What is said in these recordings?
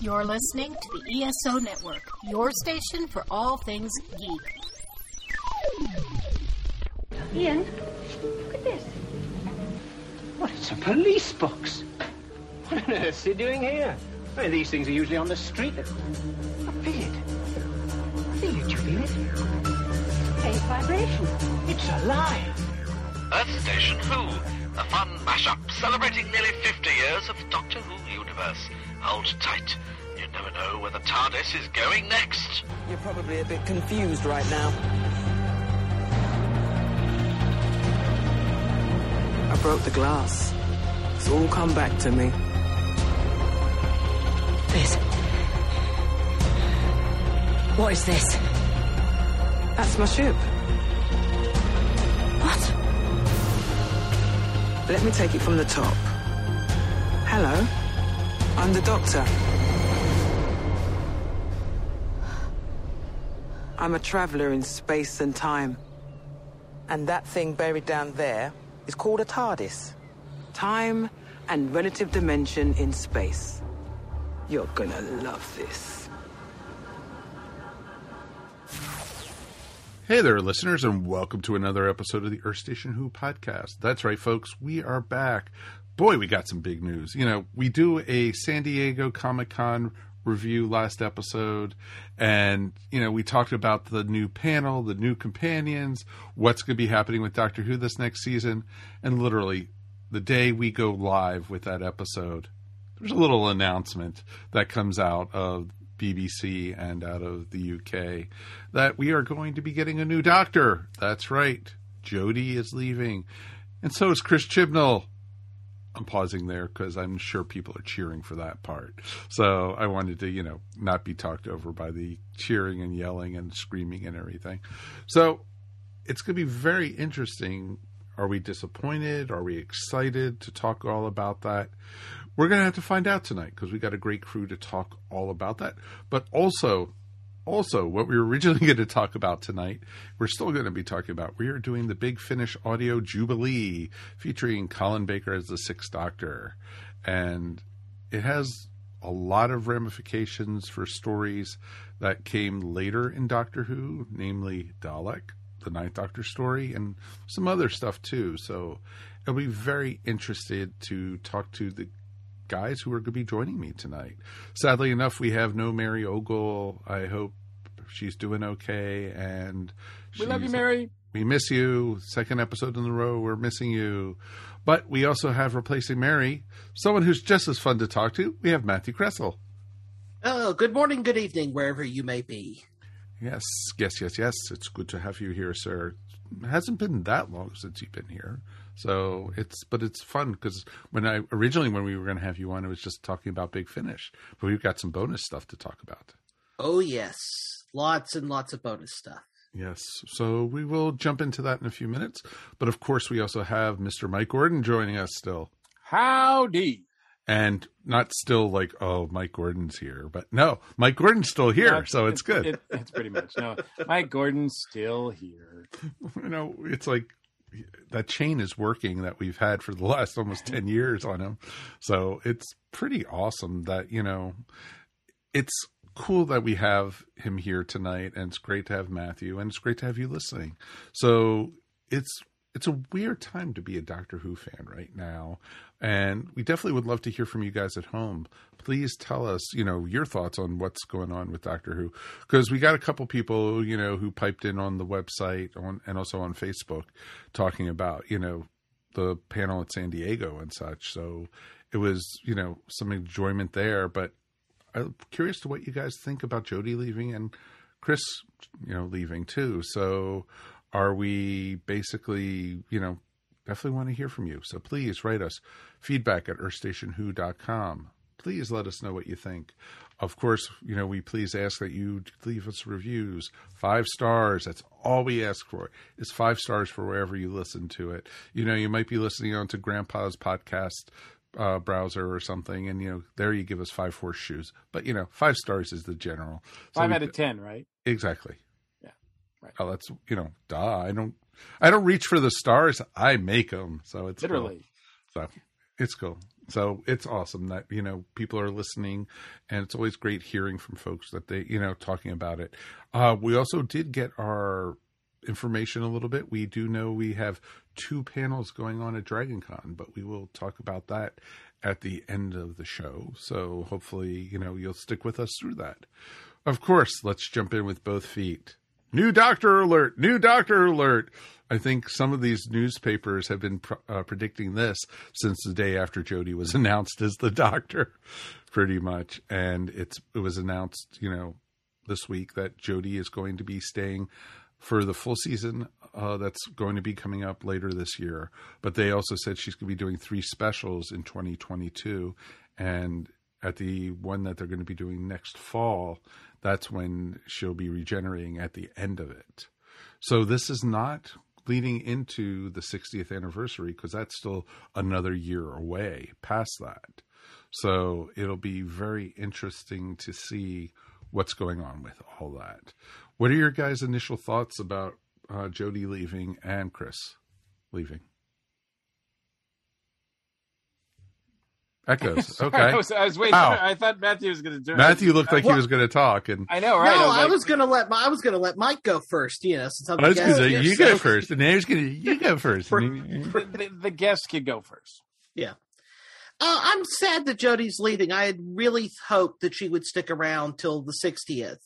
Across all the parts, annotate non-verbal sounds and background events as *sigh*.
You're listening to the ESO Network, your station for all things geek. Ian, look at this. What, it's a police box. What on earth's he doing here? I mean, these things are usually on the street. I feel it. I feel it. You feel it? Faint vibration. It's alive. Earth Station Who, a fun mashup celebrating nearly 50 years of Doctor Who universe. Hold tight. You never know where the TARDIS is going next. You're probably a bit confused right now. I broke the glass. It's all come back to me. This. What is this? That's my ship. What? Let me take it from the top. Hello. I'm the doctor. I'm a traveler in space and time. And that thing buried down there is called a TARDIS. Time and relative dimension in space. You're gonna love this. Hey there, listeners, and welcome to another episode of the Earth Station Who podcast. That's right, folks, we are back. Boy, we got some big news. You know, we do a San Diego Comic Con review last episode, and, you know, we talked about the new panel, the new companions, what's going to be happening with Doctor Who this next season, and literally the day we go live with that episode, there's a little announcement that comes out of BBC and out of the UK that we are going to be getting a new doctor. That's right. Jodie is leaving. And so is Chris Chibnall. I'm pausing there because I'm sure people are cheering for that part. So I wanted to, you know, not be talked over by the cheering and yelling and screaming and everything. So it's going to be very interesting. Are we disappointed? Are we excited to talk all about that? We're going to have to find out tonight because we got a great crew to talk all about that. But also, also what we were originally *laughs* going to talk about tonight, we're still going to be talking about. We are doing the Big Finish Audio Jubilee featuring Colin Baker as the Sixth Doctor, and it has a lot of ramifications for stories that came later in Doctor Who, namely Dalek, the Ninth Doctor story, and some other stuff too. So I'll be very interested to talk to the guys who are going to be joining me tonight. Sadly enough, we have no Mary Ogle. I hope she's doing okay. And We love you, Mary. We miss you. Second episode in a row, we're missing you. But we also have replacing Mary, someone who's just as fun to talk to. We have Matthew Kressel. Oh, good morning, good evening, wherever you may be. Yes, yes, yes, yes. It's good to have you here, sir. It hasn't been that long since you've been here, so it's but it's fun because when I originally when we were going to have you on, it was just talking about Big Finish, but we've got some bonus stuff to talk about. Oh, yes. Lots and lots of bonus stuff. Yes, so we will jump into that in a few minutes. But of course, we also have Mr. Mike Gordon joining us still, Howdy. and not still like oh Mike Gordon's here, but no, Mike Gordon's still here, No, so it's good. It, it's pretty much no. Mike Gordon's still here. *laughs* you know, it's like that chain is working that we've had for the *laughs* last almost 10 years on him. So it's pretty awesome that, you know, it's cool that we have him here tonight and it's great to have Matthew and it's great to have you listening. So it's it's a weird time to be a Doctor Who fan right now. And we definitely would love to hear from you guys at home. Please tell us, you know, your thoughts on what's going on with Doctor Who. Because we got a couple people, you know, who piped in on the website on, and also on Facebook talking about, you know, the panel at San Diego and such. So it was, you know, some enjoyment there. But I'm curious to what you guys think about Jodie leaving and Chris, you know, leaving too. So are we basically, you know, definitely want to hear from you. So please write us feedback at earthstationwho.com. Please let us know what you think. Of course, you know, we please ask that you leave us reviews. Five stars. That's all we ask for is five stars for wherever you listen to it. You know, you might be listening on to Grandpa's podcast uh, browser or something, and you know, there you give us five horseshoes. But you know, five stars is the general. So Five out of ten, right? Exactly. Yeah, right. Oh, that's you know, duh. I don't. I don't reach for the stars. I make them. So it's cool. Literally. So it's cool. So it's awesome that you know people are listening, and it's always great hearing from folks that they you know talking about it. Uh, we also did get our information a little bit. We do know we have two panels going on at DragonCon, but we will talk about that at the end of the show. So hopefully, you know, you'll stick with us through that. Of course, let's jump in with both feet. New doctor alert! New doctor alert! I think some of these newspapers have been uh, predicting this since the day after Jodie was *laughs* announced as the doctor, pretty much. And it's it was announced, you know, this week that Jodie is going to be staying for the full season uh, that's going to be coming up later this year. But they also said she's going to be doing three specials in 2022, and at the one that they're going to be doing next fall, that's when she'll be regenerating at the end of it. So this is not leading into the 60th anniversary because that's still another year away past that. So it'll be very interesting to see what's going on with all that. What are your guys' initial thoughts about uh, Jodie leaving and Chris leaving? Echoes. *laughs* Okay. I was, I was waiting. Ow. I thought Matthew was going to do it. Matthew looked like he was going to talk, and I know, right? no, was I like- was gonna let my, I was gonna let Mike go first. You know, since I'm I was going to say you so- go first, and I was going to you go first. For- And the, the guest could go first. Uh, I'm sad that Jodie's leaving. I had really hoped that she would stick around till the 60th.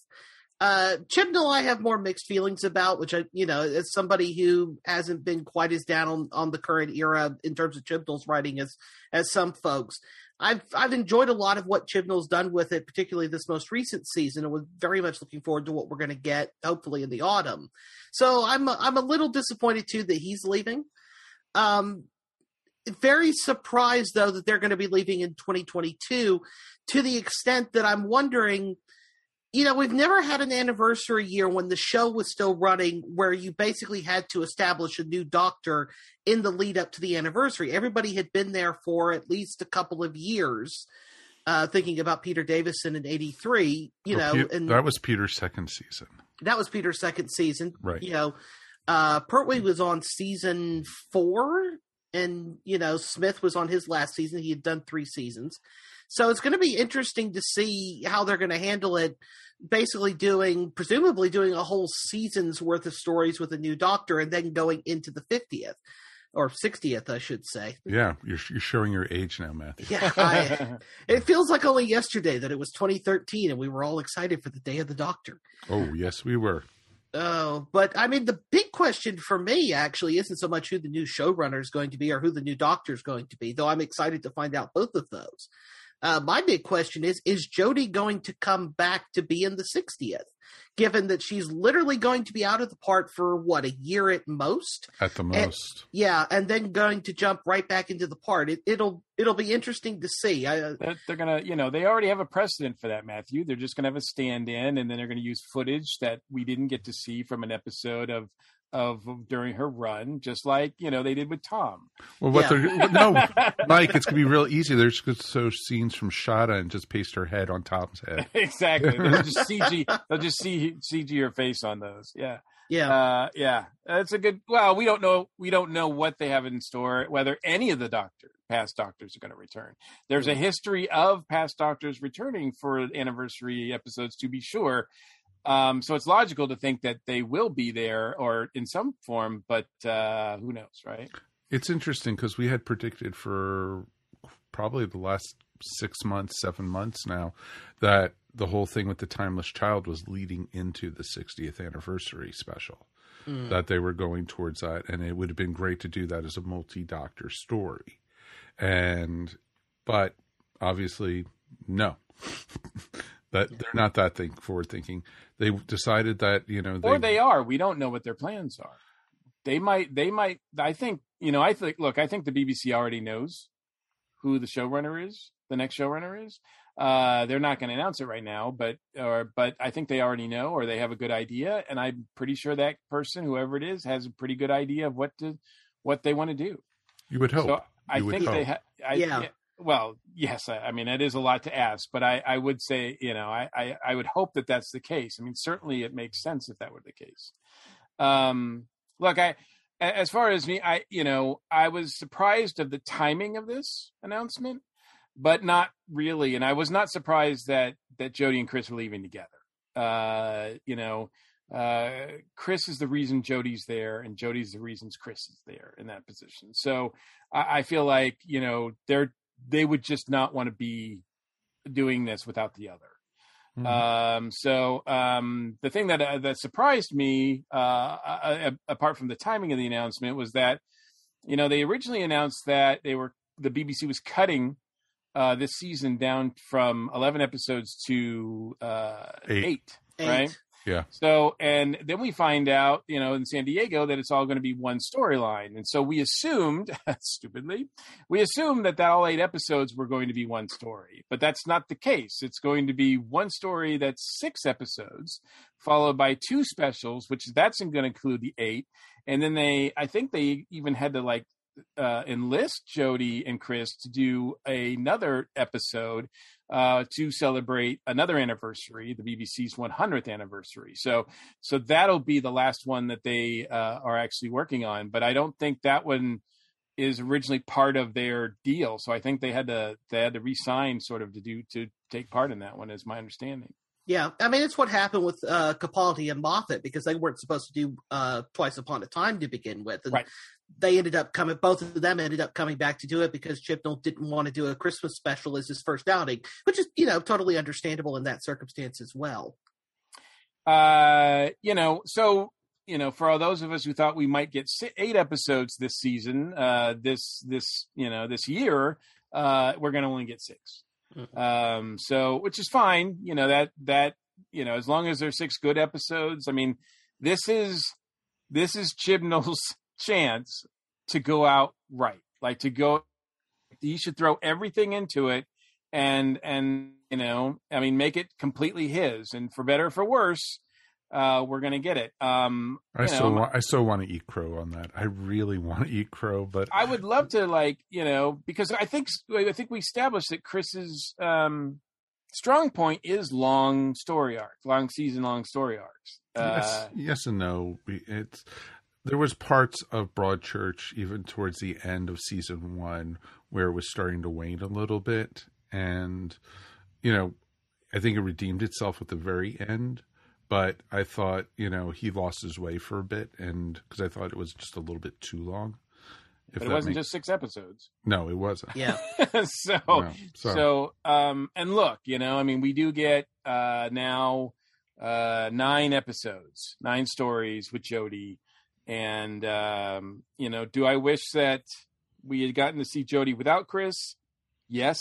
Uh, Chibnall, I have more mixed feelings about, which I, you know, as somebody who hasn't been quite as down on, on the current era in terms of Chibnall's writing as as some folks. I've I've enjoyed a lot of what Chibnall's done with it, particularly this most recent season, and was very much looking forward to what we're going to get, hopefully in the autumn. So I'm I'm a little disappointed too that he's leaving. Um, very surprised though that they're going to be leaving in 2022 to the extent that I'm wondering you know we've never had an anniversary year when the show was still running where you basically had to establish a new doctor in the lead up to the anniversary everybody had been there for at least a couple of years uh thinking about Peter Davison in 83 you Well, know Pe- and that was Peter's second season. that was Peter's second season. Right. You know, uh, Pertwee was on season four, and you know Smith was on his last season. He had done three seasons, so it's going to be interesting to see how they're going to handle it. Basically, doing presumably doing a whole season's worth of stories with a new Doctor, and then going into the fiftieth or sixtieth, I should say. Yeah, you're you're showing your age now, Matthew. Yeah, I, it feels like only yesterday that it was 2013, and we were all excited for the Day of the Doctor. Oh yes, we were. Oh, but I mean, the big question for me actually isn't so much who the new showrunner is going to be or who the new doctor is going to be, though I'm excited to find out both of those. Uh, my big question is: Is Jodie going to come back to be in the 60th? Given that she's literally going to be out of the part for what a year at most, At the And- most, yeah, and then going to jump right back into the part. It, it'll it'll be interesting to see. I, uh, They're, they're gonna, you know, they already have a precedent for that, Matthew. They're just gonna have a stand-in, and then they're gonna use footage that we didn't get to see from an episode of of during her run, just like you know they did with Tom. well, what Yeah. they're no, Mike, it's gonna be real easy. They're just gonna show scenes from Shada and just paste her head on Tom's head. *laughs* exactly. They'll just *laughs* CG. They'll just see CG your face on those. Yeah. yeah, Uh, yeah, that's a good. Well, we don't know. We don't know what they have in store. Whether any of the doctor past doctors are going to return. There's a history of past doctors returning for anniversary episodes, to be sure. Um, so it's logical to think that they will be there or in some form, but uh, who knows, right? It's interesting because we had predicted for probably the last six months, seven months now, that the whole thing with the Timeless Child was leading into the 60th anniversary special. Mm. That they were going towards that, and it would have been great to do that as a multi-doctor story. And, but obviously, no, *laughs* that they're not that think forward thinking. They decided that you know or they are. We don't know what their plans are. They might. They might. I think. You know. I think. Look. I think the BBC already knows who the showrunner is. The next showrunner is. Uh, they're not going to announce it right now, but or but I think they already know, or they have a good idea, and I'm pretty sure that person, whoever it is, has a pretty good idea of what to what they want to do. you would hope. So I You would think they hope. have. I, Yeah. Well, yes. I, I mean, it is a lot to ask, but I, I would say, you know, I, I, I would hope that that's the case. I mean, certainly it makes sense if that were the case. Um, look, I, as far as me, I, you know, I was surprised of the timing of this announcement. but not really. And I was not surprised that that Jodie and Chris were leaving together. Uh, you know, uh, Chris is the reason Jodie's there, and Jodie's the reasons Chris is there in that position. So I, I feel like you know they're they would just not want to be doing this without the other. Mhm. Um, so um, the thing that uh, that surprised me, uh, uh, apart from the timing of the announcement, was that you know they originally announced that they were the BBC was cutting uh, this season down from eleven episodes to uh, Eight. eight, Eight. Yeah. So, and then we find out, you know, in San Diego that it's all going to be one storyline. And so we assumed, *laughs* stupidly, we assumed that, that all eight episodes were going to be one story. But that's not the case. It's going to be one story that's six episodes, followed by two specials, which that's going to include the eight. And then they, I think they even had to like uh, enlist Jodie and Chris to do another episode uh, to celebrate another anniversary, the BBC's 100th anniversary. So, so that'll be the last one that they uh, are actually working on. But I don't think that one is originally part of their deal. So I think they had to they had to re-sign sort of to do to take part in that one, is my understanding. Yeah, I mean it's what happened with uh, Capaldi and Moffat because they weren't supposed to do uh, Twice Upon a Time to begin with, and Right. they ended up coming. Both of them ended up coming back to do it because Chibnall didn't want to do a Christmas special as his first outing, which is you know totally understandable in that circumstance as well. uh, you know, so you know, for all those of us who thought we might get eight episodes this season, uh, this this you know this year, uh, we're going to only get 6 Um, so which is fine. You know that that you know as long as there's six good episodes. I mean, this is this is Chibnall's *laughs* chance to go out right, like to go. He should throw everything into it, and and you know, I mean, make it completely his. And for better or for worse, uh, we're gonna get it. Um, I so know, I so want to eat crow on that. I really *laughs* want to eat crow, but I would love to like you know because I think I think we established that Chris's um, strong point is long story arcs, long season long story arcs. yes, Uh, yes and no. It's there was parts of Broadchurch even towards the end of season one where it was starting to wane a little bit, and you know, I think it redeemed itself at the very end. But I thought, you know, he lost his way for a bit, and because I thought it was just a little bit too long. If but it wasn't makes- just six episodes. no, it wasn't. Yeah, *laughs* *laughs* so No, so- so um and look you know i mean we do get uh now uh nine episodes nine stories with jodie and um you know do i wish that we had gotten to see jodie without chris yes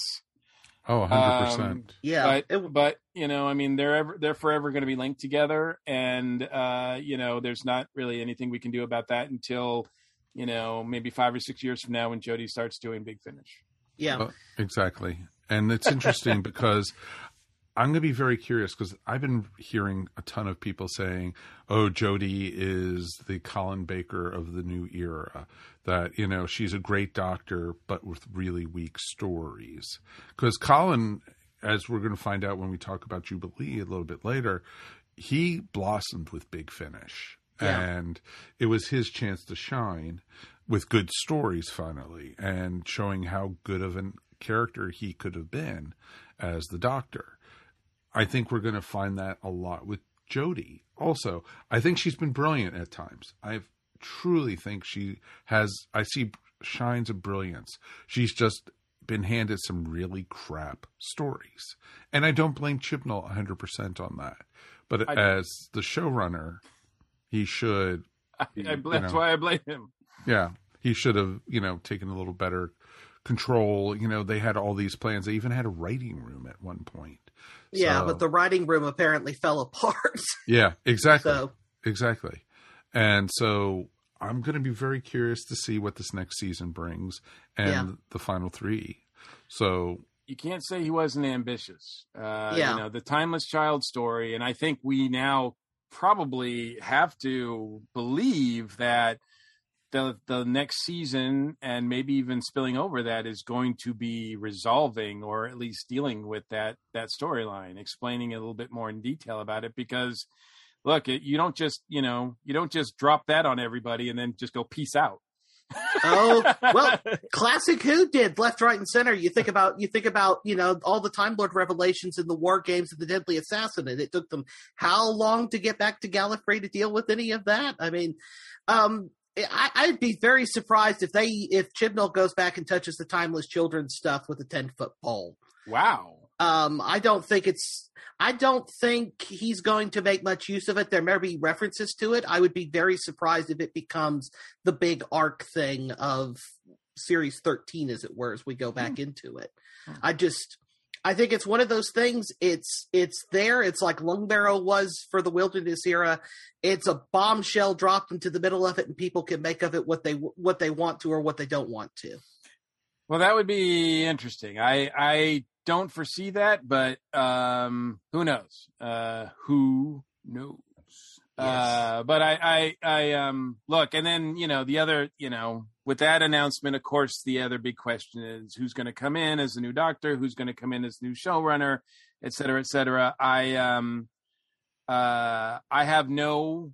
Oh, 100 percent. Um, yeah. but It- but you know i mean they're ever they're forever going to be linked together and uh you know there's not really anything we can do about that until you know maybe five or six years from now when jodie starts doing big finish yeah. Well, exactly. And it's interesting *laughs* because I'm going to be very curious because I've been hearing a ton of people saying, oh, Jodie is the Colin Baker of the new era. That, you know, she's a great doctor, but with really weak stories. Because Colin, as we're going to find out when we talk about Jubilee a little bit later, he blossomed with Big Finish. Yeah. And it was his chance to shine with good stories finally and showing how good of a character he could have been as the doctor. I think we're going to find that a lot with Jodie. Also, I think she's been brilliant at times. I truly think she has I see shines of brilliance. She's just been handed some really crap stories. And I don't blame Chibnall 100% on that. But I- as the showrunner, he should *laughs* I, I, that's know. why i blame him yeah, he should have, you know, taken a little better control. You know, they had all these plans. They even had a writing room at one point. Yeah, So- but the writing room apparently fell apart. *laughs* yeah, exactly, so exactly. And so I'm going to be very curious to see what this next season brings and Yeah. the final three. So you can't say he wasn't ambitious. Uh, Yeah. You know, the timeless child story, and I think we now probably have to believe that the the next season and maybe even spilling over that is going to be resolving or at least dealing with that that storyline, explaining a little bit more in detail about it because look, it, you don't just, you know, you don't just drop that on everybody and then just go peace out. Oh well, *laughs* classic Who did left, right, and center. You think about you think about you know all the Time Lord revelations in the War Games of the Deadly Assassin, and it took them how long to get back to Gallifrey to deal with any of that? I mean, um, I, I'd be very surprised if they if Chibnall goes back and touches the Timeless Children stuff with a ten foot pole. wow. Um, I don't think it's. I don't think he's going to make much use of it. There may be references to it. I would be very surprised if it becomes the big arc thing of series thirteen, as it were, as we go back into it. I just. I think it's one of those things. It's it's there. It's like Lungbarrow was for the Wilderness era. It's a bombshell dropped into the middle of it, and people can make of it what they what they want to or what they don't want to. Well, that would be interesting. I I don't foresee that, but um, who knows? Uh, who knows? Uh, but I, I, I, um, look, and then, you know, the other, you know, with that announcement, of course, the other big question is who's going to come in as the new doctor, who's going to come in as new showrunner, et cetera, et cetera. I, um, uh, I have no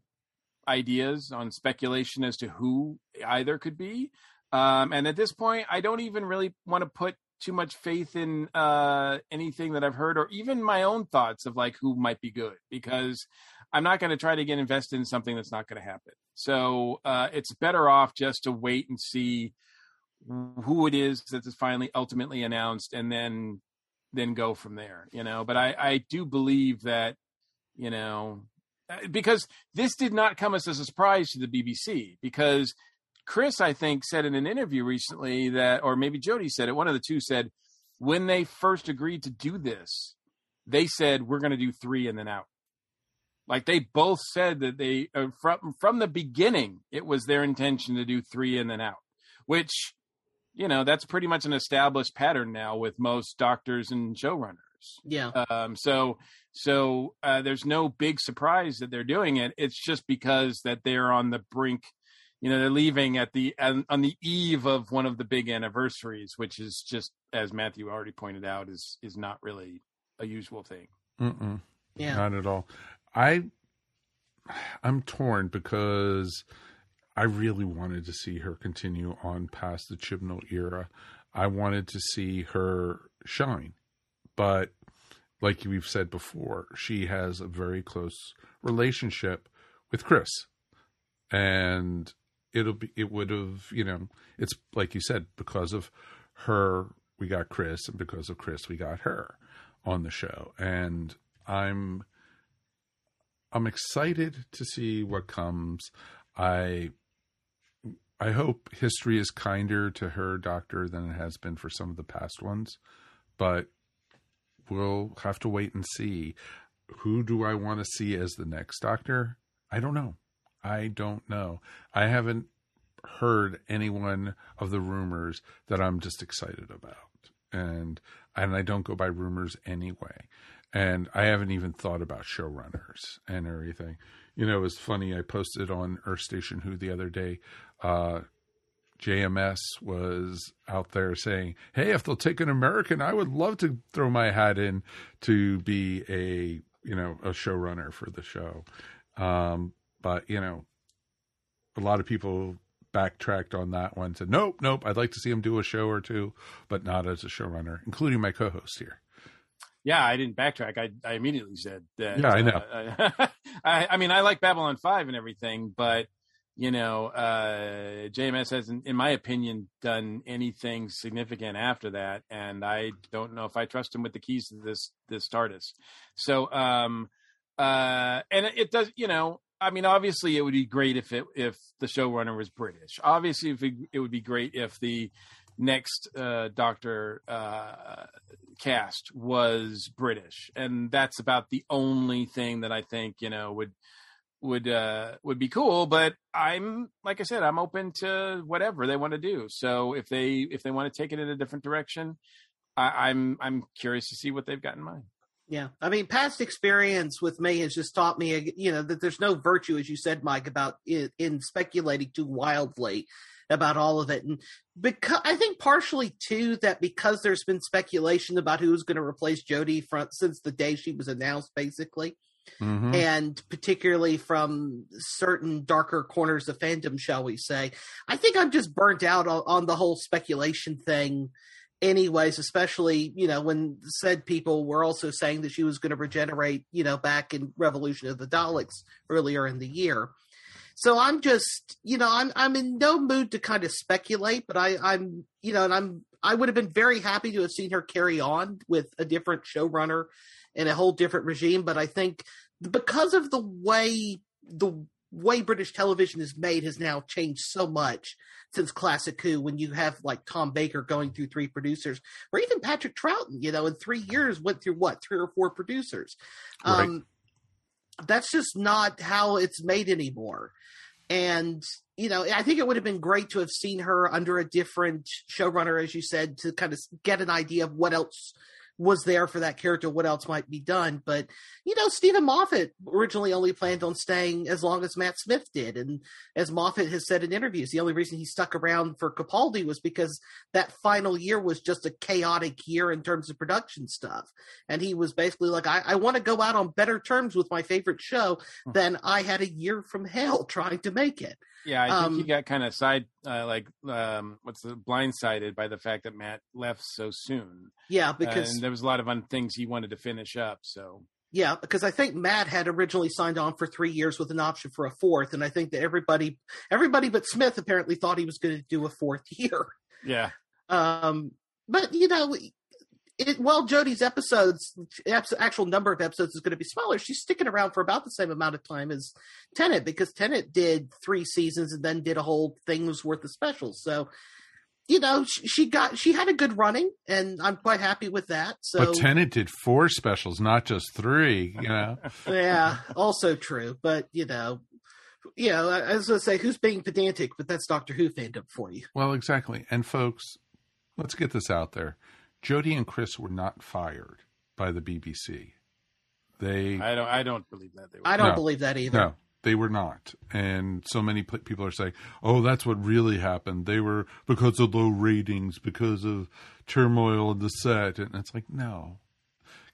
ideas on speculation as to who either could be. Um, and at this point, I don't even really want to put too much faith in uh, anything that I've heard or even my own thoughts of like who might be good because I'm not going to try to get invested in something that's not going to happen. So uh, it's better off just to wait and see who it is that is finally ultimately announced and then then go from there you know but i i do believe that you know uh, because this did not come as a surprise to the bbc because chris i think said in an interview recently that or maybe jodie said it one of the two said when they first agreed to do this they said we're going to do three and then out like they both said that they uh, from from the beginning it was their intention to do three in and out which you know that's pretty much an established pattern now with most doctors and showrunners Yeah. um so so uh there's no big surprise that they're doing it it's just because that they're on the brink you know they're leaving at the on, on the eve of one of the big anniversaries which is just as matthew already pointed out is is not really a usual thing Mm-mm. Yeah. Not at all. I *sighs* I'm torn because I really wanted to see her continue on past the Chibnall era. I wanted to see her shine. But like we've said before, she has a very close relationship with Chris. And it'll be it would have, you know, it's like you said, because of her we got Chris and because of Chris we got her on the show. And I'm I'm excited to see what comes. I I hope history is kinder to her doctor than it has been for some of the past ones, but we'll have to wait and see. Who do I want to see as the next doctor? I don't know. I don't know. I haven't heard anyone of the rumors that I'm just excited about. And and I don't go by rumors anyway. And I haven't even thought about showrunners and everything. You know, it was funny. I posted on Earth Station Who the other day. Uh, JMS was out there saying, "Hey, if they'll take an American, I would love to throw my hat in to be a you know a showrunner for the show." Um, but you know, a lot of people backtracked on that one. Said, "Nope, nope. I'd like to see him do a show or two, but not as a showrunner, including my co-host here." Yeah i didn't backtrack i i immediately said that Yeah, I know. uh, *laughs* I, I mean i like babylon 5 and everything but you know uh jms hasn't in my opinion done anything significant after that and i don't know if i trust him with the keys to this this tardis so um uh and it, it does you know I mean, obviously, it would be great if it if the showrunner was British. Obviously, if it, it would be great if the next uh, Doctor uh, cast was British, and that's about the only thing that I think you know would would uh, would be cool. But I'm like I said, I'm open to whatever they want to do. So if they if they want to take it in a different direction, I, I'm I'm curious to see what they've got in mind. Yeah, I mean, past experience with me has just taught me, you know, that there's no virtue, as you said, Mike, about in, in speculating too wildly about all of it, and because I think partially too that because there's been speculation about who's going to replace Jodie from since the day she was announced, basically, Mhm. and particularly from certain darker corners of fandom, shall we say. I think I'm just burnt out on, on the whole speculation thing, anyways, especially, you know, when said people were also saying that she was going to regenerate, you know, back in Revolution of the Daleks earlier in the year. So I'm just, you know, I'm I'm in no mood to kind of speculate, but I, I'm, you know, and I'm I would have been very happy to have seen her carry on with a different showrunner and a whole different regime. But I think because of the way the way British television is made has now changed so much since Classic Who when you have like Tom Baker going through three producers, or even Patrick Troughton, you know, in three years went through what, three or four producers. Right. Um that's just not how it's made anymore. And you know, I think it would have been great to have seen her under a different showrunner, as you said, to kind of get an idea of what else was there for that character, what else might be done. But you know, Steven Moffat originally only planned on staying as long as Matt Smith did, and as Moffat has said in interviews, the only reason he stuck around for Capaldi was because that final year was just a chaotic year in terms of production stuff, and he was basically like, "I, I want to go out on better terms with my favorite show hmm. than I had a year from hell *laughs* trying to make it." Yeah, I think he Um, got kind of side, uh, like, um, what's the blindsided by the fact that Matt left so soon. Yeah, because and there was a lot of un- things he wanted to finish up. So Yeah, because I think Matt had originally signed on for three years with an option for a fourth, and I think that everybody, everybody but Smith apparently thought he was going to do a fourth *laughs* year. yeah, Um, but you know, it, while Jodie's episodes, actual number of episodes is going to be smaller, she's sticking around for about the same amount of time as Tennant because Tennant did three seasons and then did a whole thing's worth of specials. So, you know, she, she got she had a good running, and I'm quite happy with that. So, but Tennant did four specials, not just three. You know, *laughs* yeah, also true. But you know, you know, I was going to say who's being pedantic, but that's Doctor Who fandom for you. well, exactly. And folks, let's get this out there: Jodie and Chris were not fired by the BBC. They I don't, I don't believe that they were. I don't No. believe that either. No, they were not. And so many p- people are saying, oh, that's what really happened. They were because of low ratings, because of turmoil in the set. And it's like, no,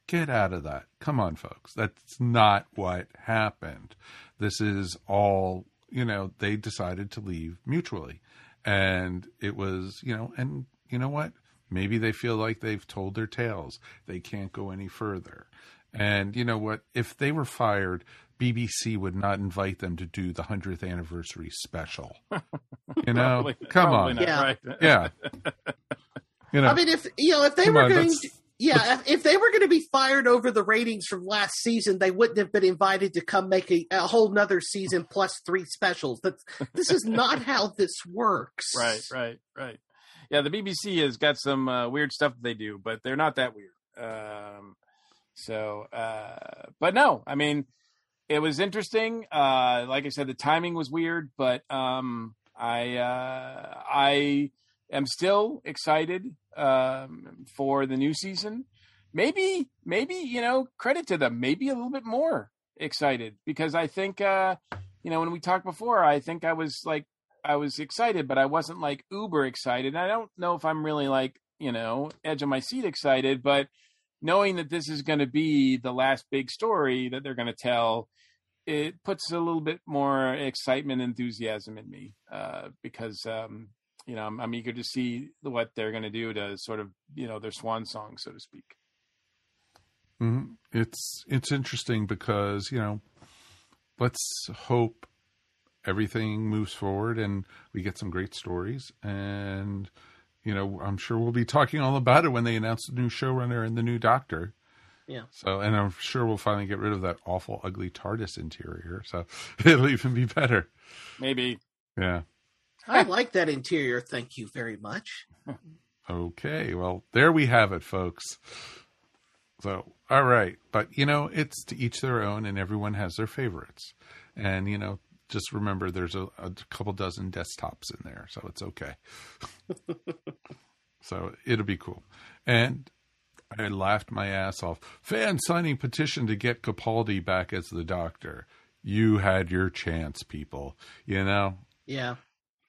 get out of that. Come on, folks. That's not what happened. This is all, you know, they decided to leave mutually. And it was, you know, and you know what? Maybe they feel like they've told their tales. They can't go any further. And you know what? If they were fired, BBC would not invite them to do the 100th anniversary special. *laughs* You know? Probably- Come probably on. not, Yeah. right? *laughs* Yeah. You know, I mean, if you know, if they were on, going, to, yeah, if, if they were going to be fired over the ratings from last season, they wouldn't have been invited to come make a, a whole nother season plus three specials. That's this is not how this works. *laughs* right, right, right. Yeah, the BBC has got some uh, weird stuff they do, but they're not that weird. Um, so, uh, but no, I mean, it was interesting. Uh, like I said, the timing was weird, but um, I uh, I am still excited um, for the new season. Maybe, maybe you know, credit to them. Maybe a little bit more excited because I think uh, you know when we talked before, I think I was like I was excited, but I wasn't like uber excited. I don't know if I'm really like, you know, edge of my seat excited, but knowing that this is going to be the last big story that they're going to tell, it puts a little bit more excitement, enthusiasm in me uh, because, um, you know, I'm, I'm eager to see what they're going to do to sort of, you know, their swan song, so to speak. Mhm. It's it's interesting because you know, let's hope everything moves forward and we get some great stories. And you know, I'm sure we'll be talking all about it when they announce the new showrunner and the new Doctor. Yeah. So, and I'm sure we'll finally get rid of that awful, ugly TARDIS interior. So *laughs* it'll even be better. Maybe. Yeah. I like that interior. Thank you very much. *laughs* Okay. Well, there we have it, folks. So, all right. But, you know, it's to each their own, and everyone has their favorites. And, you know, just remember there's a, a couple dozen desktops in there, so it's okay. *laughs* so it'll be cool. And I laughed my ass off. Fan signing petition to get Capaldi back as the doctor. You had your chance, people. You know? Yeah.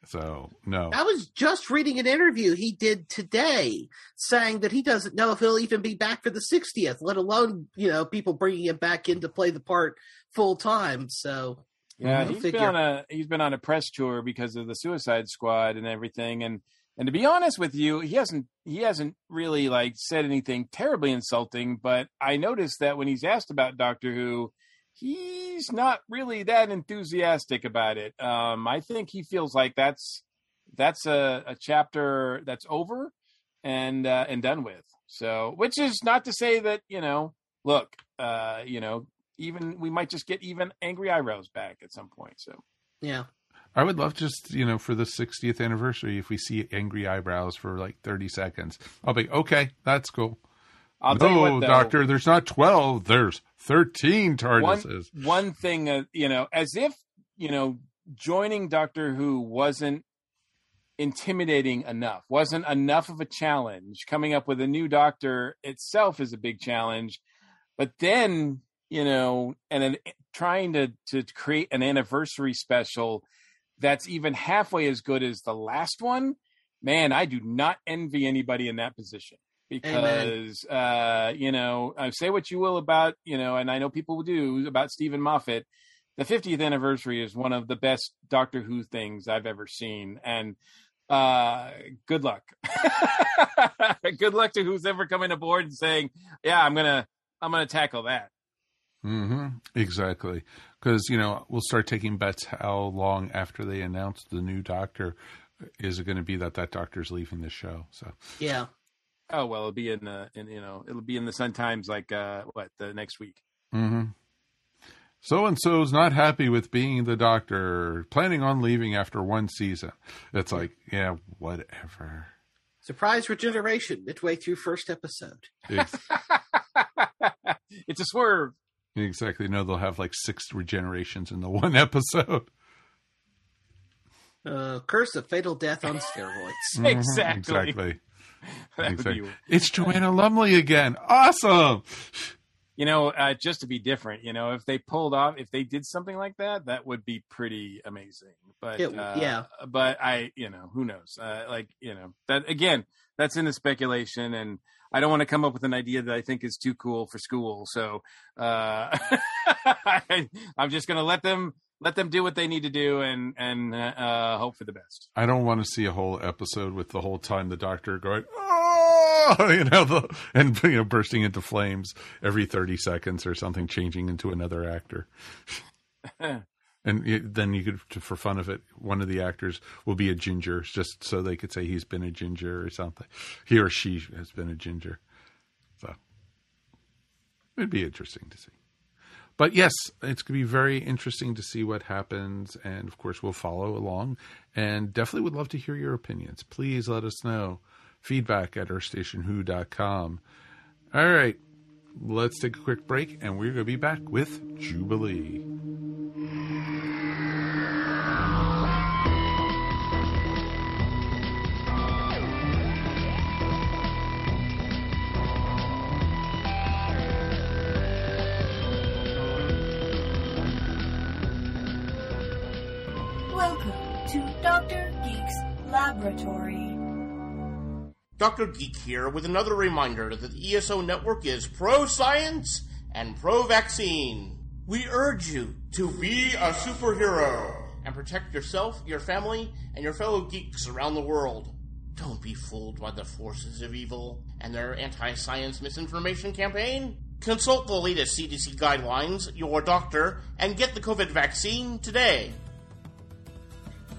So no. I was just reading an interview he did today saying that he doesn't know if he'll even be back for the 60th, let alone, you know, people bringing him back in to play the part full time. So, Yeah, Go he's figure. been on a he's been on a press tour because of the Suicide Squad and everything. And and to be honest with you, he hasn't he hasn't really like said anything terribly insulting. But I noticed that when he's asked about Doctor Who, he's not really that enthusiastic about it. Um, I think he feels like that's that's a, a chapter that's over and uh, and done with. So, which is not to say that you know, look, uh, you know, even we might just get even angry eyebrows back at some point. So, yeah. I would love just, you know, for the 60th anniversary, if we see angry eyebrows for like 30 seconds, I'll be, okay, that's cool. I'll tell you no, what, though, Doctor, there's not 12, there's 13 TARDISes. one one thing, uh, you know, as if you know, joining Doctor Who wasn't intimidating enough, wasn't enough of a challenge. Coming up with a new Doctor itself is a big challenge, but then you know, and then trying to to create an anniversary special that's even halfway as good as the last one. Man, I do not envy anybody in that position because uh, you know, uh, say what you will about you know, and I know people will do about Steven Moffat. The 50th anniversary is one of the best Doctor Who things I've ever seen, and uh, good luck. *laughs* good luck to who's ever coming aboard and saying, "Yeah, I'm gonna, I'm gonna tackle that." Hmm Exactly. Because, you know, we'll start taking bets how long after they announce the new Doctor is it going to be that that Doctor's leaving the show. So, Yeah. Oh well, it'll be in the, in you know, it'll be in the Sun Times like uh, what the next week. hmm so and so's not happy with being the Doctor, planning on leaving after one season. It's like, yeah, whatever. Surprise regeneration midway through first episode. Ex- *laughs* it's a swerve. Exactly. No, they'll have like six regenerations in the *laughs* one episode. Uh, curse of fatal death on steroids. Mhm, Exactly. Exactly. *laughs* Exactly. be- It's Joanna Lumley again. Awesome. you know, uh, just to be different, you know, if they pulled off, if they did something like that, that would be pretty amazing. But It- uh, yeah. but I, you know, who knows? Uh, like, you know, that again, that's in the speculation, and I don't want to come up with an idea that I think is too cool for school. So uh, I, *laughs* I'm just gonna let them let them do what they need to do, and and uh, hope for the best. I don't want to see a whole episode with the whole time the doctor going, oh, *laughs* you know, the, and you know, bursting into flames every thirty seconds or something, changing into another actor. *laughs* and then you could, for fun of it, one of the actors will be a ginger, just so they could say he's been a ginger or something. He or she has been a ginger. So it'd be interesting to see. But yes, it's going to be very interesting to see what happens. And of course, we'll follow along and definitely would love to hear your opinions. Please let us know. Feedback at earthstationwho.com. All right, let's take a quick break and we're going to be back with Jubilee. Laboratory. Dr. Geek here with another reminder that the ESO network is pro science and pro vaccine. We urge you to be a superhero and protect yourself, your family, and your fellow geeks around the world. Don't be fooled by the forces of evil and their anti science misinformation campaign. Consult the latest CDC guidelines, your doctor, and get the COVID vaccine today.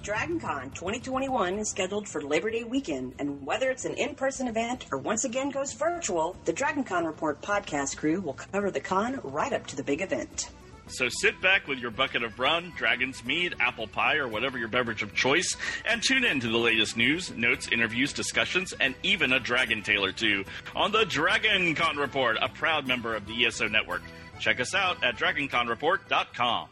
DragonCon 2021 is scheduled for Labor Day weekend, and whether it's an in person event or once again goes virtual, the DragonCon Report podcast crew will cover the con right up to the big event. So sit back with your bucket of rum, dragon's mead, apple pie, or whatever your beverage of choice, and tune in to the latest news, notes, interviews, discussions, and even a dragon tale or two on the DragonCon Report, a proud member of the ESO network. Check us out at dragonconreport.com.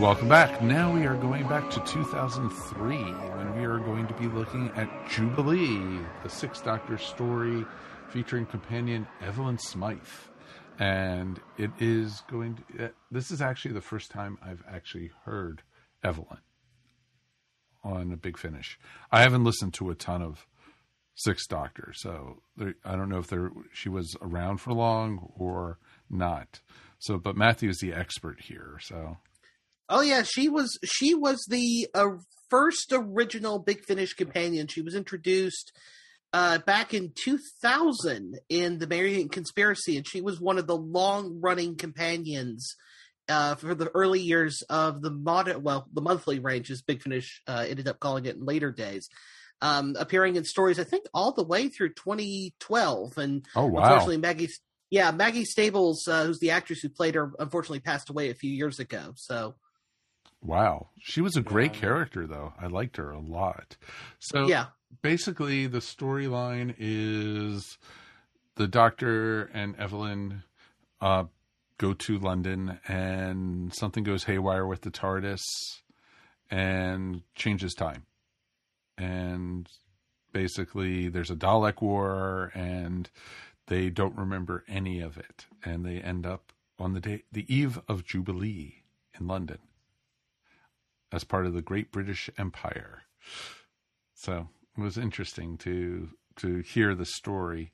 Welcome back. Now we are going back to 2003 when we are going to be looking at Jubilee, the Sixth Doctor story featuring companion Evelyn Smythe. And it is going to, uh, this is actually the first time I've actually heard Evelyn on a big finish. I haven't listened to a ton of Sixth Doctor, so there, I don't know if there she was around for long or not. So, but Matthew is the expert here, so Oh yeah, she was she was the uh, first original Big Finish companion. She was introduced uh, back in 2000 in the Marian Conspiracy, and she was one of the long running companions uh, for the early years of the modern, well, the monthly range, as Big Finish uh, ended up calling it in later days. Um, appearing in stories, I think, all the way through 2012, and Oh, wow. unfortunately, Maggie, yeah, Maggie Stables, uh, who's the actress who played her, unfortunately passed away a few years ago. So, Wow. She was a great character, though. I liked her a lot. So, Yeah. basically, the storyline is the doctor and Evelyn uh, go to London, and something goes haywire with the TARDIS and changes time. And basically, there's a Dalek war, and they don't remember any of it. And they end up on the day, the eve of Jubilee in London as part of the Great British Empire. So it was interesting to to hear the story.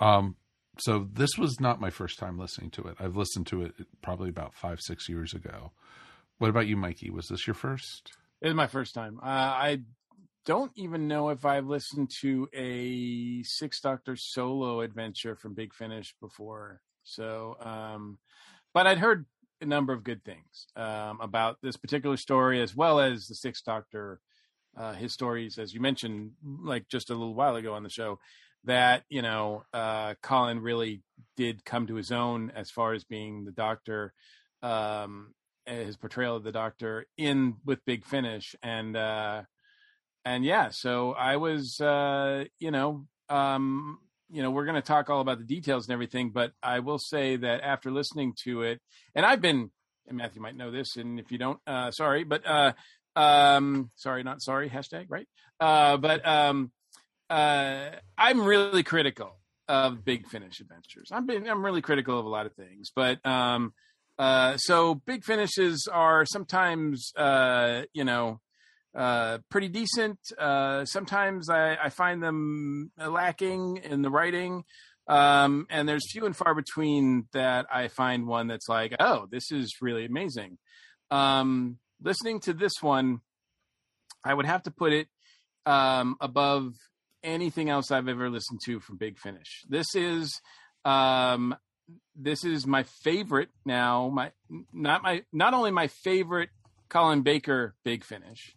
Um, so this was not my first time listening to it. I've listened to it probably about five six years ago. What about you, Mikey? Was this your first? It was my first time. Uh, I don't even know if I've listened to a Six Doctor solo adventure from Big Finish before. So, um, but I'd heard a number of good things um, about this particular story, as well as the Sixth Doctor, uh, his stories, as you mentioned, like just a little while ago on the show. That you know, uh, Colin really did come to his own as far as being the Doctor. Um, his portrayal of the doctor in with big finish and uh and yeah so i was uh you know um you know we're going to talk all about the details and everything but i will say that after listening to it and i've been and matthew might know this and if you don't uh sorry but uh um sorry not sorry hashtag right? Uh but um uh i'm really critical of big finish adventures. I've been i'm really critical of a lot of things but um uh, so big finishes are sometimes, uh, you know, uh, pretty decent. Uh, sometimes I, I find them lacking in the writing. Um, and there's few and far between that I find one that's like, oh, this is really amazing. Um, listening to this one, I would have to put it um, above anything else I've ever listened to from Big Finish. This is um, this is my favorite now. My not my not only my favorite Colin Baker Big Finish.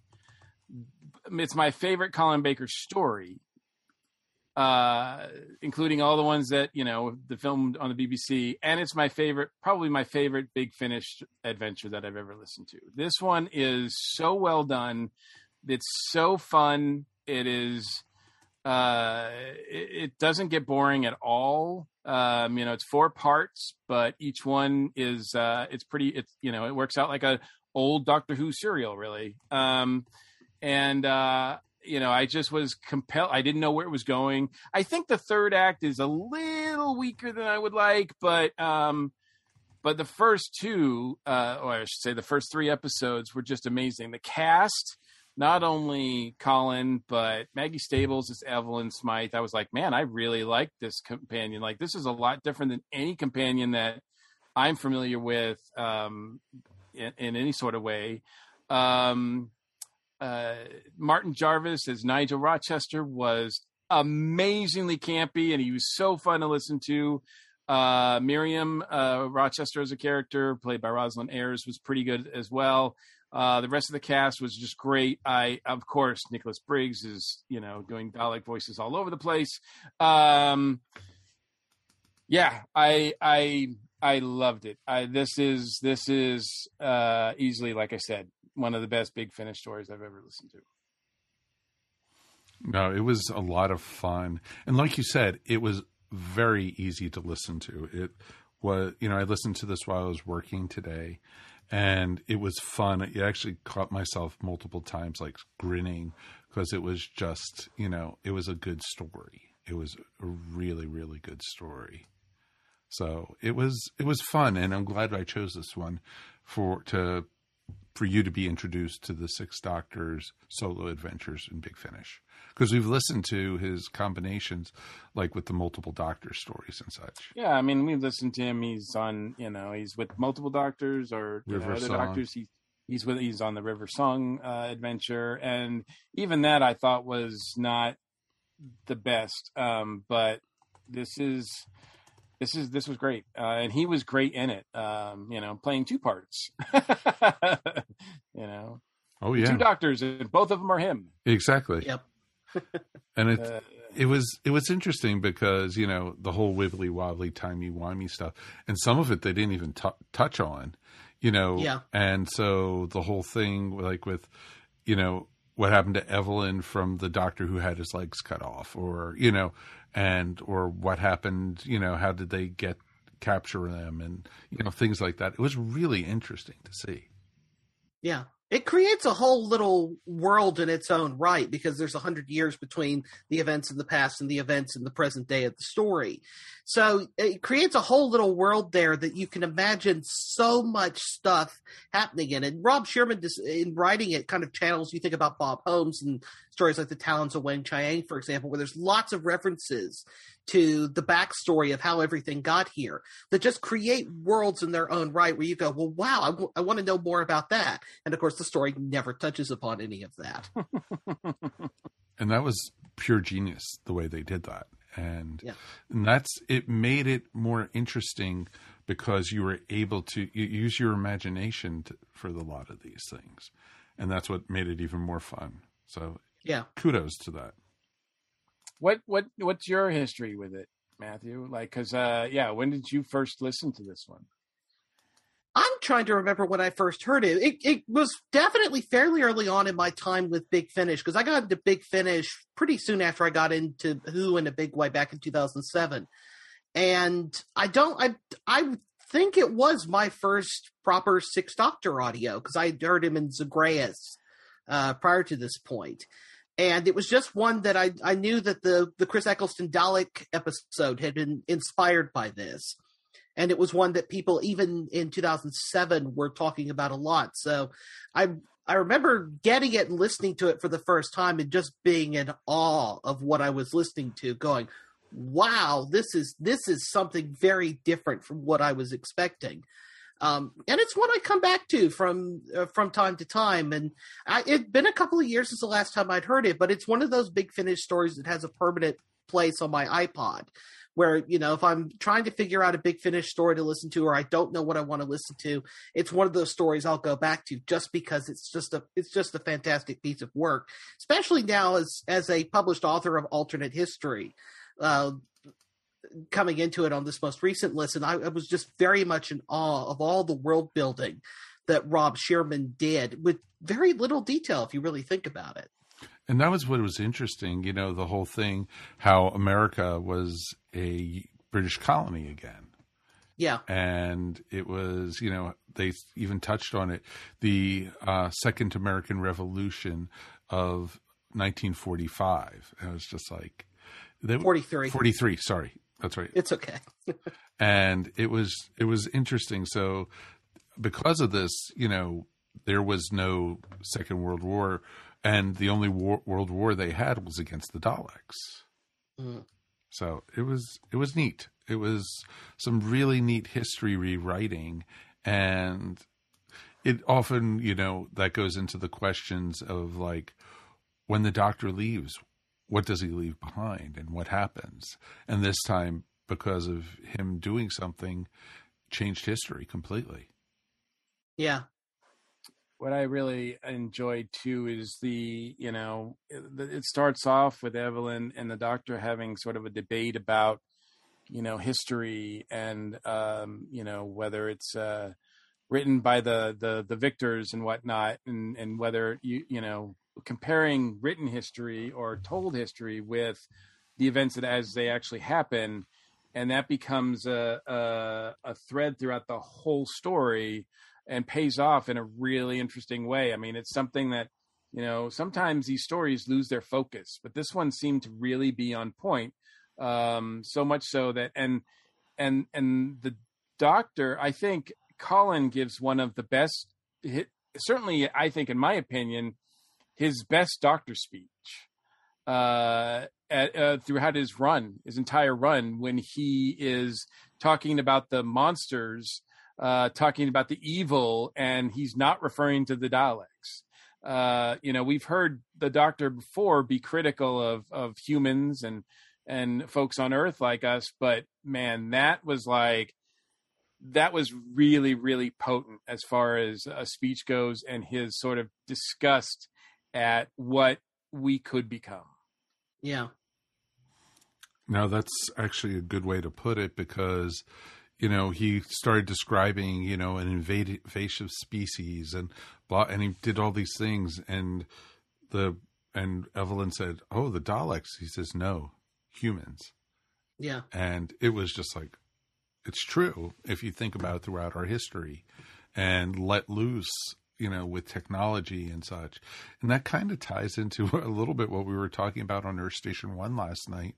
It's my favorite Colin Baker story, uh, including all the ones that you know the filmed on the BBC, and it's my favorite, probably my favorite Big Finish adventure that I've ever listened to. This one is so well done. It's so fun. It is. Uh, it, it doesn't get boring at all. Um, you know, it's four parts, but each one is uh, it's pretty. It's you know, it works out like a old Doctor Who serial, really. Um, and uh, you know, I just was compelled. I didn't know where it was going. I think the third act is a little weaker than I would like, but um, but the first two, uh, or I should say, the first three episodes were just amazing. The cast not only Colin, but Maggie Stables as Evelyn Smythe. I was like, man, I really like this companion. Like, this is a lot different than any companion that I'm familiar with um, in, in, any sort of way. Um, uh, Martin Jarvis as Nigel Rochester was amazingly campy, and he was so fun to listen to. Uh, Miriam uh, Rochester as a character, played by Rosalind Ayers, was pretty good as well. Uh, the rest of the cast was just great. I, of course, Nicholas Briggs is, you know, doing Dalek voices all over the place. Um, yeah, I, I, I loved it. I, this is, this is uh, easily, like I said, one of the best Big Finish stories I've ever listened to. No, it was a lot of fun, and like you said, it was very easy to listen to. It was, you know, I listened to this while I was working today, and it was fun. It actually caught myself multiple times, like grinning, because it was just, you know, it was a good story. It was a really, really good story. So it was it was fun, and I'm glad I chose this one for to for you to be introduced to the Six Doctors solo adventures in Big Finish because we've listened to his combinations, like with the multiple Doctor stories and such. Yeah, I mean, we've listened to him. He's on, you know, he's with multiple doctors or you know, other doctors. He, he's with, he's on the River Song uh, adventure, and even that I thought was not the best. Um, but this is this is this was great, uh, and he was great in it. Um, you know, playing two parts. *laughs* you know, Oh yeah, two doctors, and both of them are him. exactly. Yep. *laughs* and it Uh, it was it was interesting because you know the whole wibbly wobbly timey wimey stuff, and some of it they didn't even tou touch on, you know. Yeah. And so the whole thing, like with, you know, what happened to Evelyn from the doctor who had his legs cut off, or you know, and or what happened, you know, how did they get capture them, and you know things like that. It was really interesting to see. Yeah. It creates a whole little world in its own right because there's a hundred years between the events in the past and the events in the present day of the story. So it creates a whole little world there that you can imagine so much stuff happening in. And Rob Shearman, in writing it, kind of channels. You think about Bob Holmes and stories like the Talons of Weng-Chiang, for example, where there's lots of references to the backstory of how everything got here that just create worlds in their own right where you go, well, wow, I, w- I want to know more about that. And of course, the story never touches upon any of that. *laughs* and that was pure genius the way they did that and Yeah. and that's it made it more interesting because you were able to you use your imagination to, for a lot of these things and that's what made it even more fun so yeah. kudos to that what what what's your history with it, Matthew? Like, because uh, yeah, when did you first listen to this one? I'm trying to remember when I first heard it. It, it was definitely fairly early on in my time with Big Finish because I got into Big Finish pretty soon after I got into Who in a big way back in 2007. And I don't, I, I think it was my first proper Six Doctor audio because I had heard him in Zagreus uh, prior to this point. And it was just one that I, I knew that the, the Chris Eccleston Dalek episode had been inspired by this and it was one that people even in 2007 were talking about a lot. So I I remember getting it and listening to it for the first time and just being in awe of what I was listening to, going, "Wow, this is this is something very different from what I was expecting." Um, and it's one I come back to from uh, from time to time. And I, it's been a couple of years since the last time I'd heard it, but it's one of those big finish stories that has a permanent place on my iPod where you know if i'm trying to figure out a big finish story to listen to or i don't know what i want to listen to it's one of those stories i'll go back to just because it's just a it's just a fantastic piece of work especially now as as a published author of alternate history uh coming into it on this most recent listen I, I was just very much in awe of all the world building that rob Shearman did with very little detail if you really think about it. And that was what was interesting you know the whole thing how america was a british colony again. Yeah. And it was you know they even touched on it the uh, second american revolution of 1945 and it was just like they, 43 43 sorry that's right. It's okay. *laughs* And it was it was interesting. So because of this you know there was no second world war and the only war, world war they had was against the daleks. Mm. so it was it was neat. It was some really neat history rewriting and it often you know that goes into the questions of like when the doctor leaves what does he leave behind and what happens? And this time because of him doing something changed history completely. Yeah. What I really enjoyed too is the you know it, it starts off with Evelyn and the doctor having sort of a debate about you know history and um, you know whether it's uh, written by the the the victors and whatnot and and whether you you know comparing written history or told history with the events that as they actually happen and that becomes a a, a thread throughout the whole story and pays off in a really interesting way. I mean, it's something that you know sometimes these stories lose their focus, but this one seemed to really be on point. Um, so much so that and and and the doctor, I think Colin gives one of the best. hit, Certainly, I think, in my opinion, his best doctor speech uh, at, uh, throughout his run, his entire run, when he is talking about the monsters, uh, talking about the evil, and he's not referring to the Daleks. Uh, you know, we've heard the Doctor before be critical of of humans and and folks on Earth like us, but man, that was like that was really really potent as far as a speech goes, and his sort of disgust at what we could become. Yeah. No, that's actually a good way to put it because, you know, he started describing, you know, an invasive species and blah, and he did all these things. And the, and Evelyn said, Oh, the Daleks. He says, No, humans. Yeah. And it was just like, it's true if you think about it throughout our history and let loose you know, with technology and such. And that kind of ties into *laughs* a little bit what we were talking about on Earth Station One last night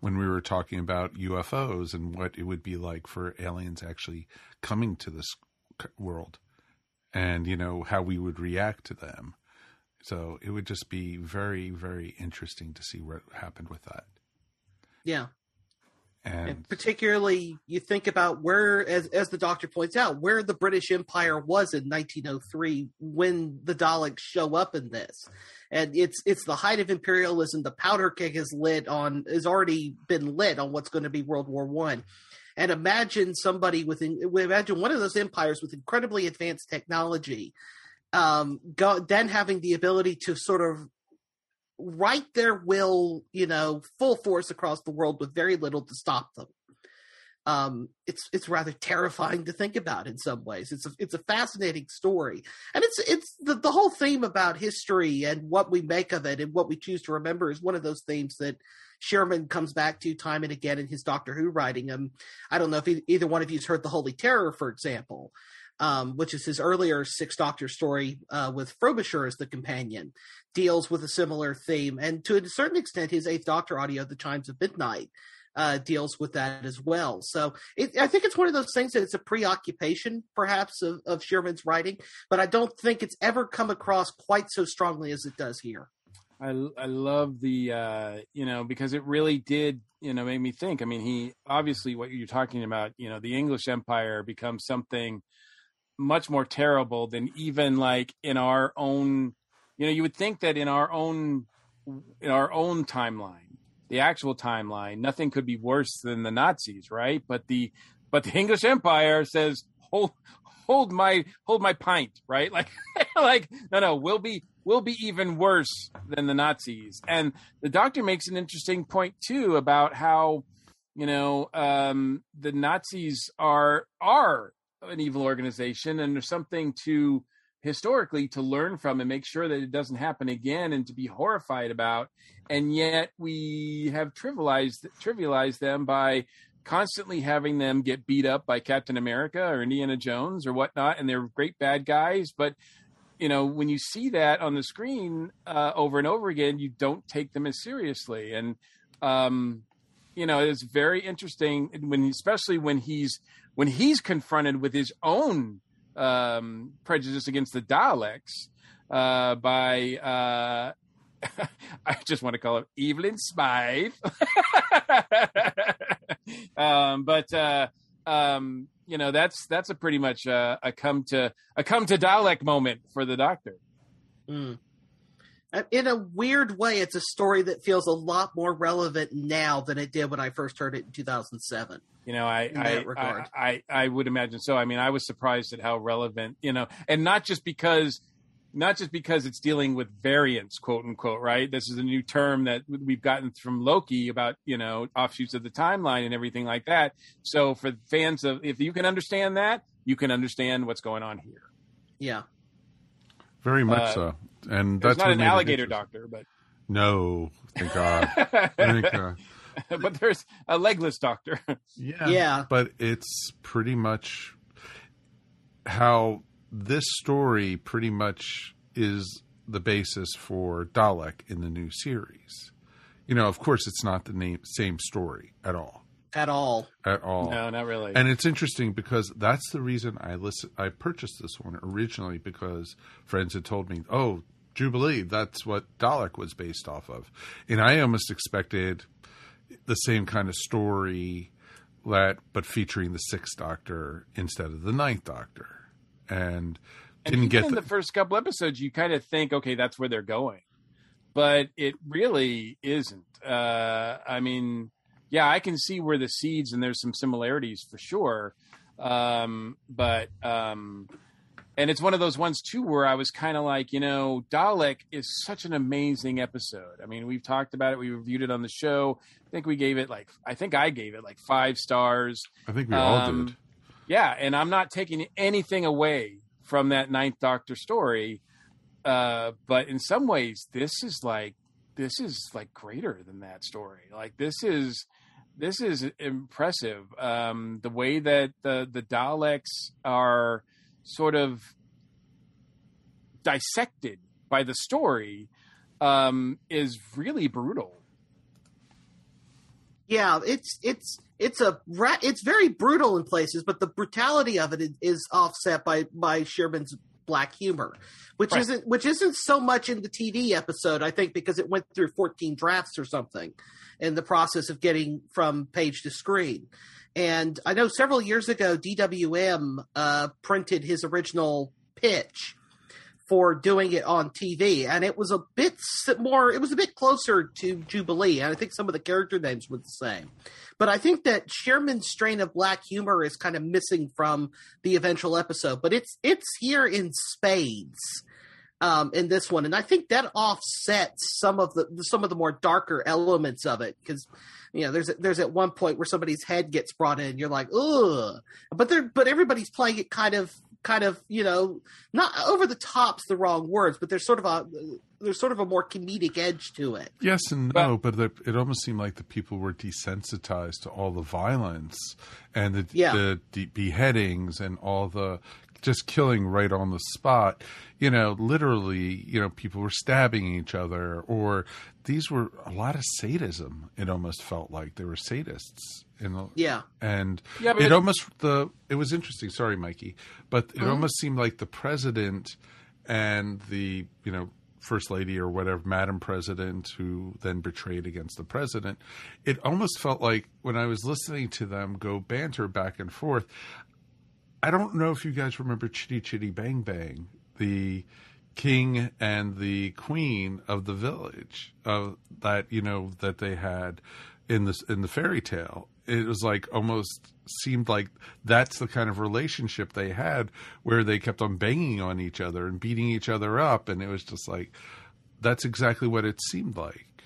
when we were talking about UFOs and what it would be like for aliens actually coming to this world and, you know, how we would react to them. So it would just be very, very interesting to see what happened with that. Yeah. And, and, particularly, you think about where, as as the doctor points out, where the British Empire was in 1903 when the Daleks show up in this, and it's it's the height of imperialism. The powder keg is lit on has already been lit on what's going to be World War One. And imagine somebody with imagine one of those empires with incredibly advanced technology, um, go, then having the ability to sort of write their will, you know, full force across the world with very little to stop them. Um, it's it's rather terrifying to think about in some ways. It's a it's a fascinating story, and it's it's the the whole theme about history and what we make of it and what we choose to remember is one of those themes that Shearman comes back to time and again in his Doctor Who writing. Um, I don't know if either one of you's heard the Holy Terror, for example, um, which is his earlier Six Doctor story uh, with Frobisher as the companion, deals with a similar theme. And to a certain extent, his Eighth Doctor audio, The Chimes of Midnight, uh, deals with that as well. So it, I think it's one of those things that it's a preoccupation, perhaps, of, of Shearman's writing, but I don't think it's ever come across quite so strongly as it does here. I, I love the uh, you know because it really did you know make me think. I mean, he obviously what you're talking about. You know, the English Empire becomes something much more terrible than even like in our own you know you would think that in our own in our own timeline the actual timeline nothing could be worse than the nazis right? But the but the *laughs* english empire says hold hold my hold my pint right? *laughs* Like like no no we'll be we'll be even worse than the nazis. And the doctor makes an interesting point too about how you know um the nazis are are an evil organization and there's something to historically to learn from and make sure that it doesn't happen again and to be horrified about and yet we have trivialized trivialized them by constantly having them get beat up by captain america or indiana jones or whatnot and they're great bad guys but you know when you see that on the screen uh, over and over again you don't take them as seriously. And um, you know it's very interesting when especially when he's when he's confronted with his own um, prejudice against the Daleks uh, by uh, *laughs* I just want to call it Evelyn Smythe, *laughs* um, but uh, um, you know that's that's a pretty much uh, a come to a come to Dalek moment for the Doctor. Mm Uh, in a weird way, it's a story that feels a lot more relevant now than it did when I first heard it in 2007. You know, I I, I, I, I would imagine so. I mean, I was surprised at how relevant, you know, and not just because not just because it's dealing with variants, quote unquote, right? This is a new term that we've gotten from Loki about, you know, offshoots of the timeline and everything like that. So for fans of, if you can understand that, you can understand what's going on here. Yeah. Very much uh, so and that's not an alligator doctor, but no, thank God. thank God. *laughs* but there's a legless doctor. *laughs* Yeah, yeah, but it's pretty much how this story pretty much is the basis for Dalek in the new series. You know, of course, it's not the name, same story at all. At all. At all. No, not really. And it's interesting because that's the reason I listen. I purchased this one originally because friends had told me, "Oh, Jubilee, that's what Dalek was based off of," and I almost expected the same kind of story that, but featuring the Sixth Doctor instead of the Ninth Doctor, and and didn't get in the, the first couple episodes, you kind of think, okay, that's where they're going, but it really isn't. Uh, I mean, yeah, I can see where the seeds and there's some similarities for sure, um, but um, and it's one of those ones too where I was kind of like, you know, Dalek is such an amazing episode. I mean, we've talked about it, we reviewed it on the show. I think we gave it like, I think I gave it like five stars. I think we all Um, did. Yeah, and I'm not taking anything away from that Ninth Doctor story, uh, but in some ways, this is like this is like greater than that story. Like this is this is impressive. Um, the way that the the Daleks are sort of dissected by the story um, is really brutal. Yeah, it's it's it's a it's very brutal in places, but the brutality of it is, is offset by by Shearman's black humor, which Right. isn't which isn't so much in the TV episode, I think, because it went through 14 drafts or something in the process of getting from page to screen. And I know several years ago, DWM uh, printed his original pitch for doing it on TV, and it was a bit more. It was a bit closer to Jubilee, and I think some of the character names were the same. But I think that Shearman's strain of black humor is kind of missing from the eventual episode, but it's it's here in spades um, in this one, and I think that offsets some of the some of the more darker elements of it because you know there's there's at one point where somebody's head gets brought in, you're like ugh, but they're but everybody's playing it kind of kind of you know not over the top's the wrong words, but there's sort of a there's sort of a more comedic edge to it. Yes and no, but the, it almost seemed like the people were desensitized to all the violence and the, Yeah. the, the beheadings and all the just killing right on the spot. You know, literally, you know, people were stabbing each other, or these were a lot of sadism. It almost felt like they were sadists. In the, Yeah. and Yeah, but it it- almost the it was interesting. Sorry, Mikey, but it Mhm. almost seemed like the president and the you know first lady or whatever, madam president, who then betrayed against the president. It almost felt like when I was listening to them go banter back and forth. I don't know if you guys remember Chitty Chitty Bang Bang, the king and the queen of the village of that you know that they had in this in the fairy tale. It was like almost seemed like that's the kind of relationship they had where they kept on banging on each other and beating each other up and it was just like that's exactly what it seemed like.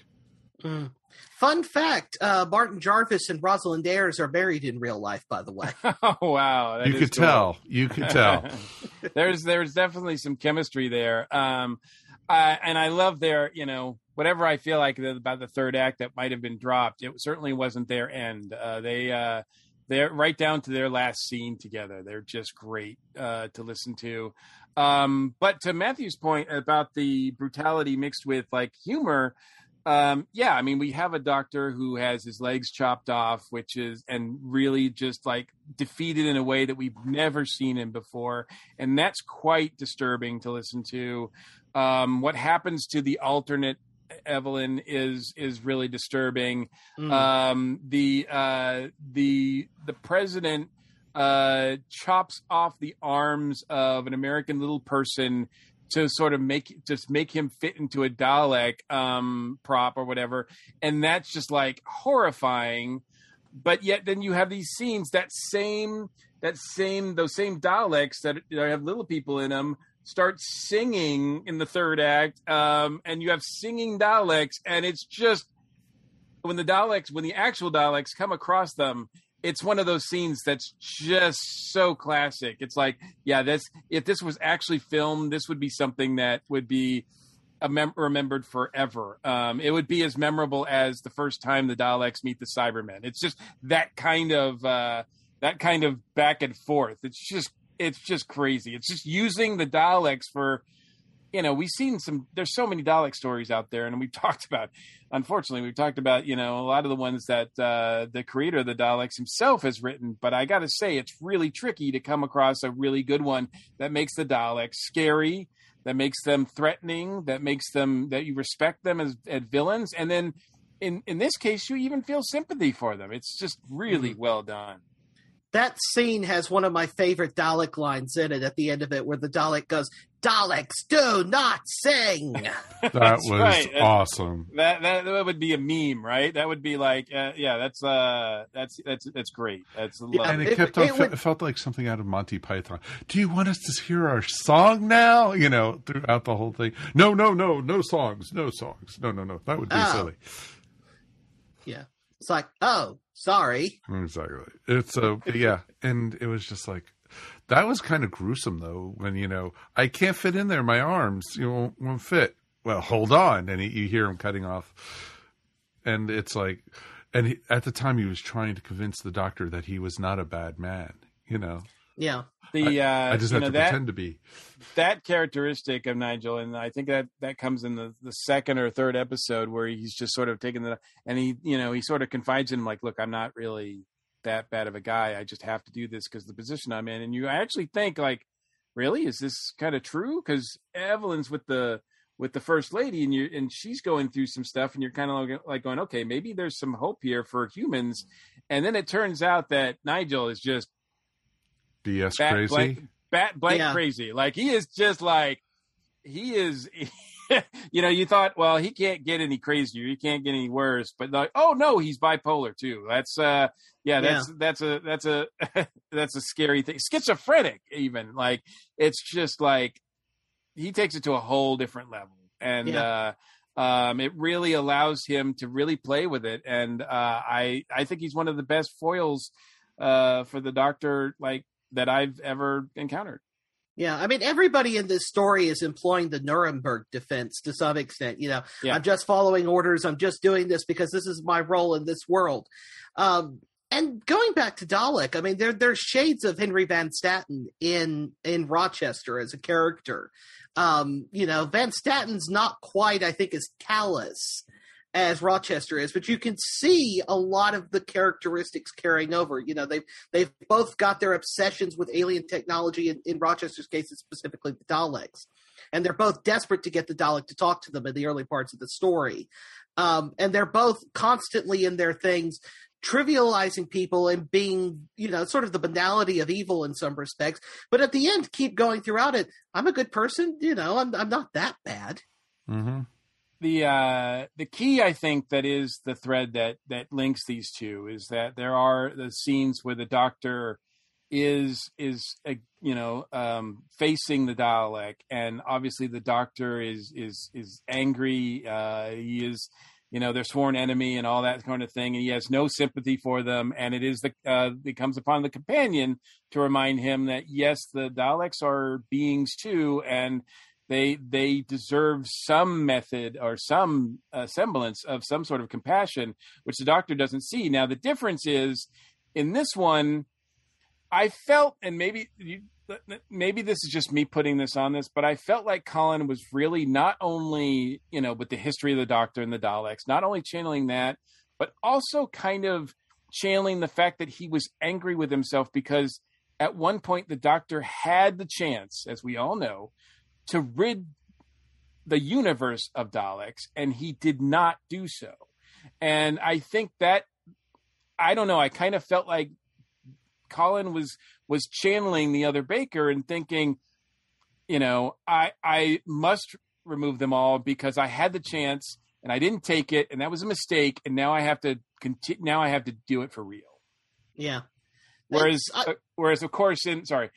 Mm. Fun fact: uh, Martin Jarvis and Rosalind Ayers are married in real life. By the way, *laughs* Oh wow, that you could cool. tell. You could tell. *laughs* there's there's definitely some chemistry there. Um, I, and I love their, you know, whatever I feel like about the third act that might have been dropped. It certainly wasn't their end. Uh, they uh, they're right down to their last scene together. They're just great uh, to listen to. Um, but to Matthew's point about the brutality mixed with like humor, um, yeah, I mean, we have a doctor who has his legs chopped off, which is, and really just like defeated in a way that we've never seen him before. And that's quite disturbing to listen to. Um, what happens to the alternate Evelyn is, is really disturbing. Mm. Um, the, uh, the, the president, uh, chops off the arms of an American little person to sort of make just make him fit into a Dalek um, prop or whatever, and that's just like horrifying. But yet, then you have these scenes that same that same those same Daleks that have little people in them start singing in the third act, um, and you have singing Daleks, and it's just when the Daleks when the actual Daleks come across them. It's one of those scenes that's just so classic. It's like, yeah, this if this was actually filmed, this would be something that would be mem- remembered forever. Um, it would be as memorable as the first time the Daleks meet the Cybermen. It's just that kind of uh, that kind of back and forth. It's just it's just crazy. It's just using the Daleks for, you know, we've seen some. There's so many Dalek stories out there, and we've *laughs* talked about. Unfortunately, we've talked about you know a lot of the ones that uh, the creator of the Daleks himself has written. But I got to say, it's really tricky to come across a really good one that makes the Daleks scary, that makes them threatening, that makes them that you respect them as, as villains, and then in in this case, you even feel sympathy for them. It's just really well done. That scene has one of my favorite Dalek lines in it at the end of it, where the Dalek goes, "Daleks do not sing." *laughs* That was right. Awesome. That, that that would be a meme, right? That would be like, uh, yeah, that's uh, that's that's that's great. That's And lovely. it, kept on. fe- it felt like something out of Monty Python. Do you want us to hear our song now? You know, throughout the whole thing. No, no, no, no songs, no songs. No, no, no. That would be Oh. silly. yeah, it's like, oh, sorry. Exactly. It's a yeah, and it was just like that was kind of gruesome though. When you know I can't fit in there, my arms you know won't, fit. Well, hold on, and he, you hear him cutting off, and it's like, and he, at the time he was trying to convince the doctor that he was not a bad man. You know, Yeah, the uh, I just have know, to that, pretend to be. that characteristic of Nigel, and I think that that comes in the, the second or third episode where he's just sort of taking the and he you know he sort of confides in him like, look, I'm not really that bad of a guy. I just have to do this because the position I'm in. And you actually think like, really, is this kind of true? Because Evelyn's with the with the first lady, and you and she's going through some stuff, and you're kind of like going, okay, maybe there's some hope here for humans. And then it turns out that Nigel is just BS bat crazy. blank, bat blank Yeah. crazy. Like he is just like he is. *laughs* you know, you thought, well, he can't get any crazier, he can't get any worse, but like, oh no, he's bipolar too. That's uh, yeah, that's that's a that's a *laughs* that's a scary thing. Schizophrenic, even like it's just like he takes it to a whole different level, and uh, um, it really allows him to really play with it. And uh, I I think he's one of the best foils uh, for the Doctor, like that I've ever encountered. Yeah, I mean, everybody in this story is employing the Nuremberg defense to some extent. You know, Yeah. I'm just following orders. I'm just doing this because this is my role in this world. Um, and going back to Dalek, I mean, there there's shades of Henry Van Statten in in Rochester as a character. Um, you know, Van Statten's not quite, I think, as callous as Rochester is, but you can see a lot of the characteristics carrying over. You know, they've they've both got their obsessions with alien technology. In, in Rochester's case, it's specifically the Daleks, and they're both desperate to get the Dalek to talk to them in the early parts of the story. Um, and they're both constantly in their things trivializing people and being, you know, sort of the banality of evil in some respects. But at the end, keep going throughout it. I'm a good person, you know. I'm I'm not that bad. Mm-hmm. The uh the key i think that is the thread that that links these two is that there are the scenes where the doctor is is uh, you know um facing the dalek and obviously the doctor is is is angry uh he is you know their sworn enemy and all that kind of thing and he has no sympathy for them and it is the uh it comes upon the companion to remind him that yes the daleks are beings too and they they deserve some method or some uh, semblance of some sort of compassion which the doctor doesn't see. Now the difference is in this one i felt and maybe you, maybe this is just me putting this on this but i felt like colin was really not only you know with the history of the doctor and the daleks not only channeling that but also kind of channeling the fact that he was angry with himself because at one point the doctor had the chance as we all know to rid the universe of Daleks, and he did not do so. And I think that I don't know. I kind of felt like Colin was was channeling the other Baker and thinking, you know, I I must remove them all because I had the chance and I didn't take it, and that was a mistake, and now I have to continue. Now I have to do it for real. Yeah. Whereas, uh, whereas of course, in sorry,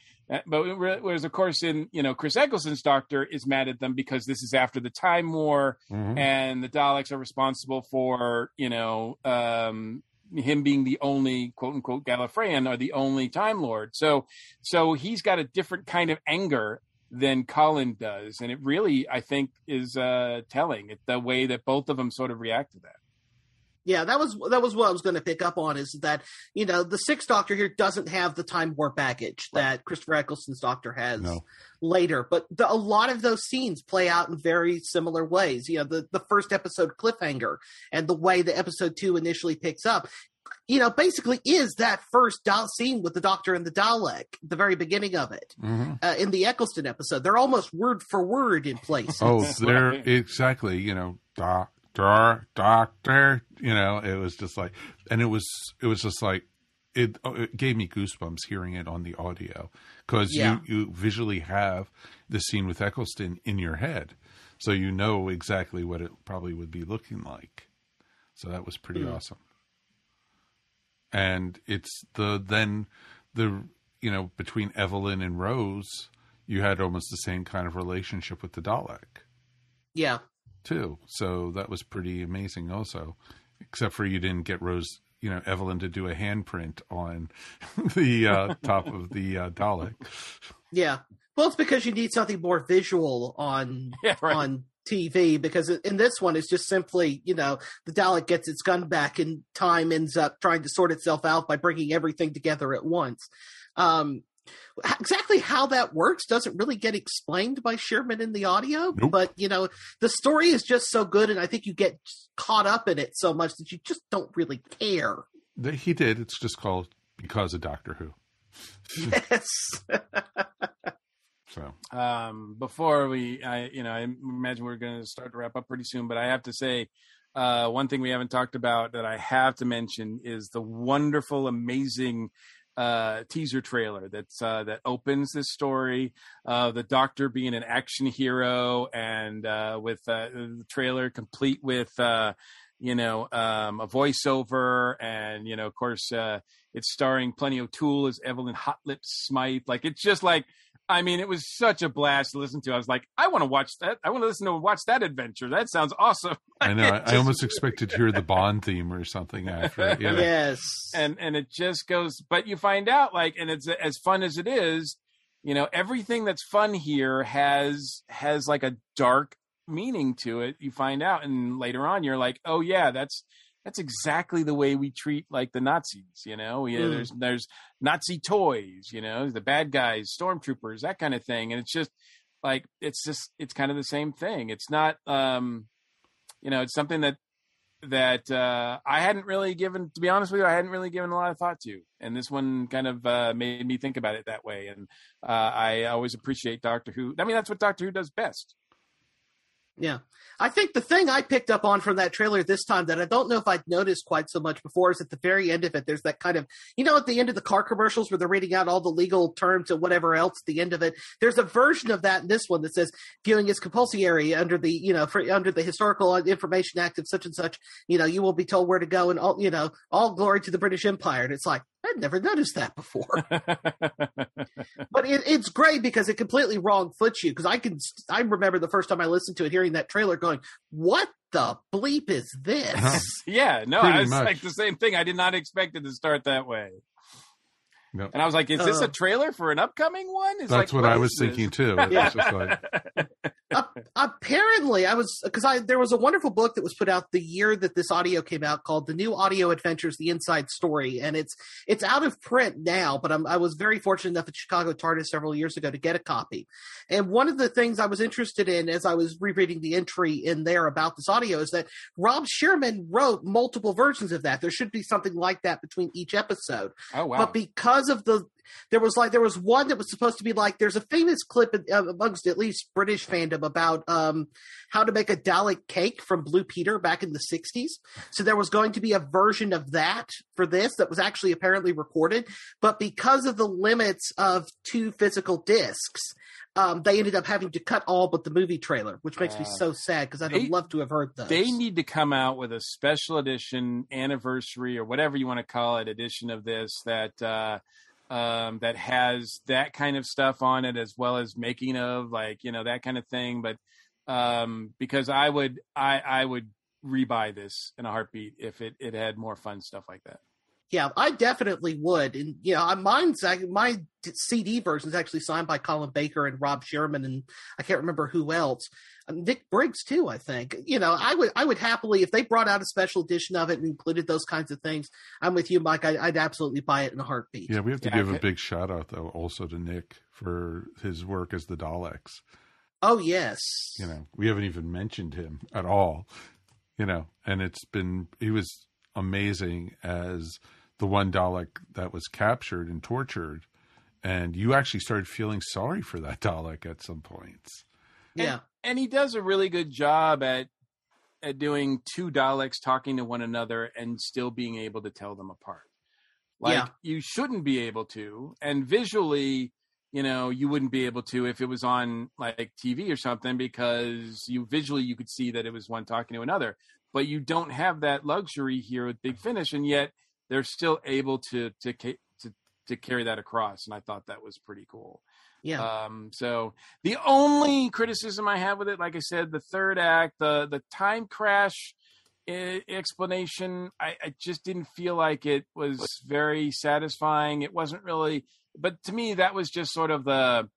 but whereas of course in you know Chris Eccleston's Doctor is mad at them because this is after the Time War, Mhm. and the Daleks are responsible for you know um, him being the only quote unquote Gallifreyan or the only Time Lord. So so he's got a different kind of anger than Colin does, and it really I think is uh, telling it the way that both of them sort of react to that. Yeah, that was that was what I was going to pick up on is that you know the Sixth Doctor here doesn't have the time warp baggage that Christopher Eccleston's Doctor has No. later, but the, a lot of those scenes play out in very similar ways. You know, the the first episode cliffhanger and the way the episode two initially picks up, you know, basically is that first do- scene with the Doctor and the Dalek, the very beginning of it hmm uh, in the Eccleston episode. They're almost word for word in place. Oh, they're exactly. You know, doctor, doctor. You know, it was just like, and it was, it was just like, it. oh, It gave me goosebumps hearing it on the audio because Yeah. you you visually have the scene with Eccleston in your head, so you know exactly what it probably would be looking like. So that was pretty Mm. awesome. And it's the then the you know between Evelyn and Rose, you had almost the same kind of relationship with the Dalek yeah. Too. So that was pretty amazing also. Except for you didn't get Rose, you know, Evelyn to do a handprint on *laughs* the uh, top of the uh, Dalek. Yeah. Well, it's because you need something more visual on *laughs* Yeah, right. on TV because in this one it's just simply, you know, the Dalek gets its gun back and time ends up trying to sort itself out by bringing everything together at once. Um, h- exactly how that works doesn't really get explained by Shearman in the audio, Nope. but you know, the story is just so good and I think you get caught up in it so much that you just don't really care. The- He did. It's just called because of Doctor Who. Yes. *laughs* So um, before we, I, you know, I imagine we're going to start to wrap up pretty soon, but I have to say, uh, one thing we haven't talked about that I have to mention is the wonderful, amazing uh, teaser trailer that's uh, that opens this story. Uh, the Doctor being an action hero, and uh, with uh, the trailer complete with. Uh, you know, um, a voiceover, and you know, of course, it's starring Plenty O'Toole as Evelyn Hot Lips Smythe. Like, it's just like I mean, it was such a blast to listen to. I was like, I want to watch that. I want to listen to watch that adventure. That sounds awesome. *laughs* I know. I, I almost expected to hear the Bond theme or something after. it, You know? yes. and and it just goes. But you find out, like, and it's as fun as it is. You know, everything that's fun here has has like a dark meaning to it. You find out, and later on, you're like, oh yeah, that's that's exactly the way we treat like the Nazis. You know, yeah, Mm. there's there's Nazi toys. You know, the bad guys, stormtroopers, that kind of thing, and it's just like it's just it's kind of the same thing. It's not, um, you know, it's something that that uh, I hadn't really given, to be honest with you, I hadn't really given a lot of thought to, and this one kind of uh, made me think about it that way. And uh, I always appreciate Doctor Who. I mean, that's what Doctor Who does best. Yeah. I think the thing I picked up on from that trailer this time that I don't know if I'd noticed quite so much before is at the very end of it, there's that kind of, you know, at the end of the car commercials where they're reading out all the legal terms and whatever else at the end of it. There's a version of that in this one that says viewing is compulsory under the, you know, for, under the Historical Information Act of such and such, you know, you will be told where to go and all, you know, all glory to the British Empire. And it's like, I'd never noticed that before. *laughs* *laughs* but it, it's great because it completely wrong foots you. Because I can, I remember the first time I listened to it, hearing that trailer, going, "What the bleep is uh-huh. this?" yeah, no, Pretty I was much. like the same thing. I did not expect it to start that way. Yep. And I was like, is this Uh, a trailer for an upcoming one? It's That's like, what I was this? thinking too. Yeah. just like, *laughs* A- apparently, I was because I there was a wonderful book that was put out the year that this audio came out called "The New Audio Adventures: The Inside Story," and it's it's out of print now. But I'm, I was very fortunate enough at Chicago TARDIS several years ago to get a copy. And one of the things I was interested in as I was rereading the entry in there about this audio is that Rob Shearman wrote multiple versions of that. There should be something like that between each episode. Oh wow! But because of the, there was like there was one that was supposed to be like there's a famous clip uh, amongst at least British fandom about um how to make a Dalek cake from Blue Peter back in the '60s. So there was going to be a version of that for this that was actually apparently recorded, but because of the limits of two physical discs. Um, they ended up having to cut all but the movie trailer, which makes me Uh, so sad because I'd they- have loved to have heard those. they need to come out with a special edition anniversary or whatever you want to call it edition of this that uh um that has that kind of stuff on it as well as making of like you know that kind of thing but um because i would i i would rebuy this in a heartbeat if it it had more fun stuff like that Yeah, I definitely would. And you know, mine's ac- my CD version is actually signed by Colin Baker and Rob Shearman, and I can't remember who else. Um, Nick Briggs too. I think you know I would I would happily if they brought out a special edition of it and included those kinds of things. I'm with you, Mike. I, I'd absolutely buy it in a heartbeat. Yeah, we have to Yeah, give a big shout out though also to Nick for his work as the Daleks. Oh yes, You know, we haven't even mentioned him at all. You know, and it's been he was amazing as the one Dalek that was captured and tortured, and you actually started feeling sorry for that *laughs* Dalek at some points. yeah, and he does a really good job at at doing two Daleks talking to one another and still being able to tell them apart. Like Yeah. you shouldn't be able to, and visually, you know, you wouldn't be able to if it was on like TV or something because you visually you could see that it was one talking to another. But you don't have that luxury here with Big Finish, and yet they're still able to to to to carry that across, and I thought that was pretty cool. yeah. Um, so the only criticism I have with it, like I said, the third act, the the time crash explanation, I, I just didn't feel like it was very satisfying. It wasn't really, but to me, that was just sort of the,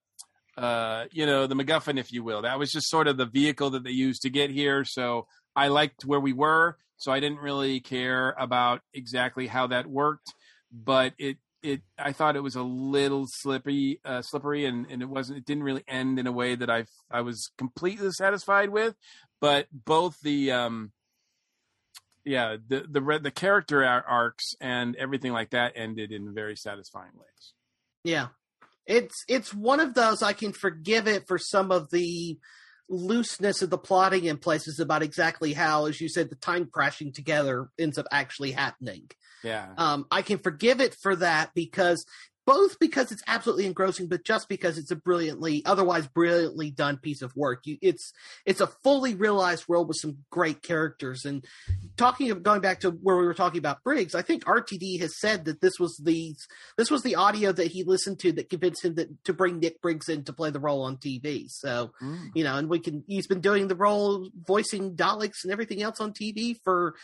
uh, you know, the MacGuffin, if you will. That was just sort of the vehicle that they used to get here. So I liked where we were, so I didn't really care about exactly how that worked. But it it I thought it was a little slippery, uh, slippery, and, and it wasn't. It didn't really end in a way that I I was completely satisfied with. But both the um, yeah, the the the character arcs and everything like that ended in very satisfying ways. Yeah. It's it's one of those I can forgive it for some of the looseness of the plotting in places about exactly how, as you said, the time crashing together ends up actually happening. Yeah, Um, I can forgive it for that because both because it's absolutely engrossing, but just because it's a brilliantly, otherwise brilliantly done piece of work. You, it's it's a fully realized world with some great characters. And talking of going back to where we were talking about Briggs, I think RTD has said that this was the this was the audio that he listened to that convinced him that to bring Nick Briggs in to play the role on TV. So Mm. you know, and we can he's been doing the role voicing Daleks and everything else on TV for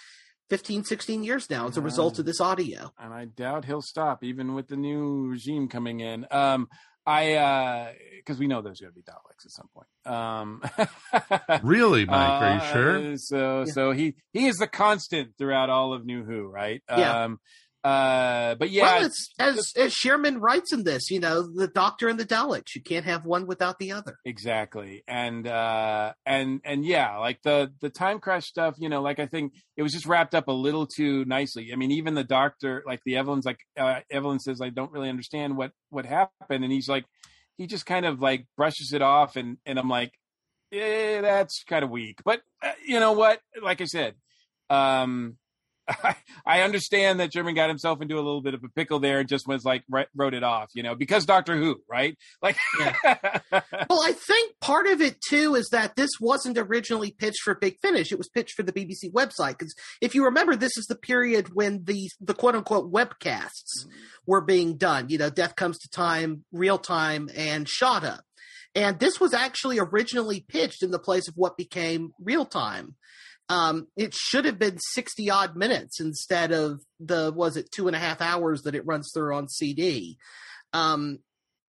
15, 16 years now as a result of this audio. and I doubt he'll stop even with the new regime coming in. Um, I because we know there's going to be Daleks at some point. Um, *laughs* Really, Mike? Are you uh, sure? So Yeah. so he he is the constant throughout all of New Who, right? Yeah. Um, uh, but yeah, well, it's as as Shearman writes in this, you know, the Doctor and the Daleks. You can't have one without the other. exactly and uh and and yeah like the the time crash stuff you know like i think it was just wrapped up a little too nicely i mean even the doctor like the evelyn's like uh, evelyn says i don't really understand what what happened and he's like he just kind of like brushes it off and and i'm like eh, that's kind of weak but uh, you know what like i said um I, *laughs* I understand that Shearman got himself into a little bit of a pickle there and just was like wri- wrote it off, you know, because Doctor Who, right? *laughs* Like, *laughs* Well, I think part of it too is that this wasn't originally pitched for Big Finish. It was pitched for the BBC website because if you remember, this is the period when the the quote unquote webcasts mm-hmm. were being done. You know, Death Comes to Time, Real Time, and Shada. And this was actually originally pitched in the place of what became Real Time. Um, it should have been 60 odd minutes instead of the, was it two and a half hours that it runs through on CD. Um,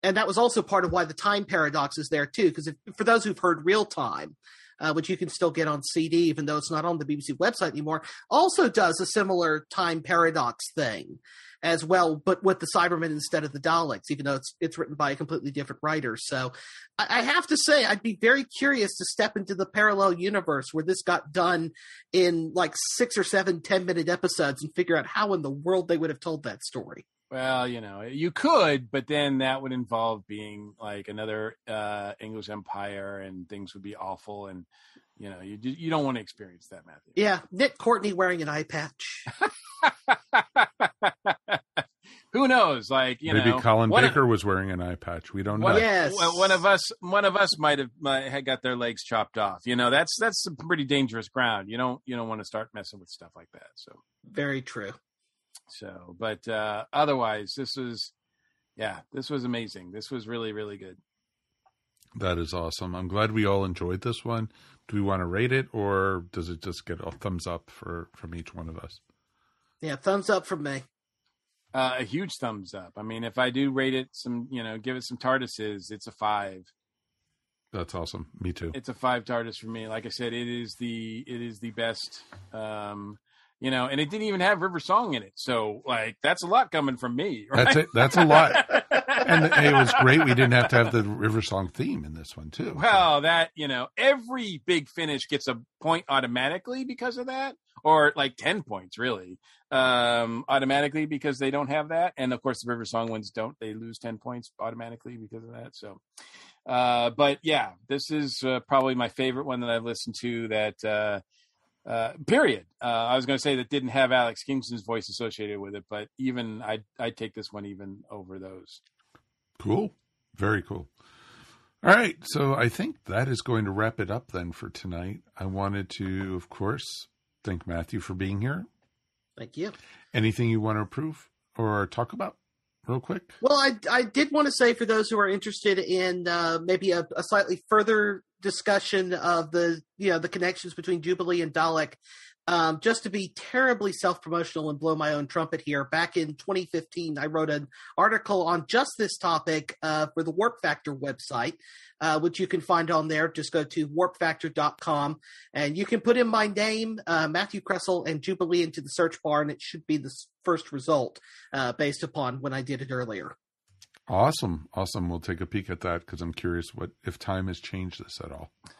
and that was also part of why the time paradox is there too. Because for those who've heard real time, uh, which you can still get on CD, even though it's not on the BBC website anymore, also does a similar time paradox thing as well, but with the Cybermen instead of the Daleks, even though it's it's written by a completely different writer. So I, I have to say, I'd be very curious to step into the parallel universe where this got done in like six or seven 10 minute episodes and figure out how in the world they would have told that story. Well, you know, you could, but then that would involve being like another uh, English Empire, and things would be awful, and you know, you you don't want to experience that, Matthew. Yeah, Nick Courtney wearing an eye patch. *laughs* Who knows? Like you Maybe know, Colin one of- Baker was wearing an eye patch. We don't know. One, Yes. one- one of us, one of us might have might had got their legs chopped off. You know, that's that's some pretty dangerous ground. You don't you don't want to start messing with stuff like that. So Very true. so, but uh, otherwise, this was, yeah, this was amazing. This was really really good. That is awesome. I'm glad we all enjoyed this one. Do we want to rate it, or does it just get a thumbs up for from each one of us? Yeah, thumbs up from me. Uh, a huge thumbs up. I mean, if I do rate it some, you know, give it some TARDISes, it's a five. That's awesome. Me too. It's a five TARDIS for me. Like I said, it is the it is the best. Um, you know, and it didn't even have River Song in it. So like that's a lot coming from me. Right? *laughs* That's it. That's a lot. and it was great. We didn't have to have the River Song theme in this one too. Well, that you know, every big finish gets a point automatically because of that, or like ten points really, um, automatically because they don't have that. And of course, the River Song ones don't. They lose ten points automatically because of that. So, uh, but yeah, this is uh, probably my favorite one that I've listened to. That. Uh, uh, period. Uh, I was going to say that didn't have Alex Kingston's voice associated with it, but even I I take this one even over those. Cool, very cool. All right, so I think that is going to wrap it up then for tonight. I wanted to, of course, thank Matthew for being here. Thank you. Anything you want to approve or talk about? Real quick. Well, I I did want to say for those who are interested in uh, maybe a, a slightly further discussion of the you know the connections between Jubilee and Dalek. Um, just to be terribly self promotional and blow my own trumpet here, back in 2015, I wrote an article on just this topic uh, for the Warp Factor website, uh, which you can find on there. Just go to warpfactor.com and you can put in my name, uh, Matthew Kresal, and Jubilee into the search bar, and it should be the first result uh, based upon when I did it earlier. Awesome, awesome. We'll take a peek at that because I'm curious what if time has changed this at all. *laughs*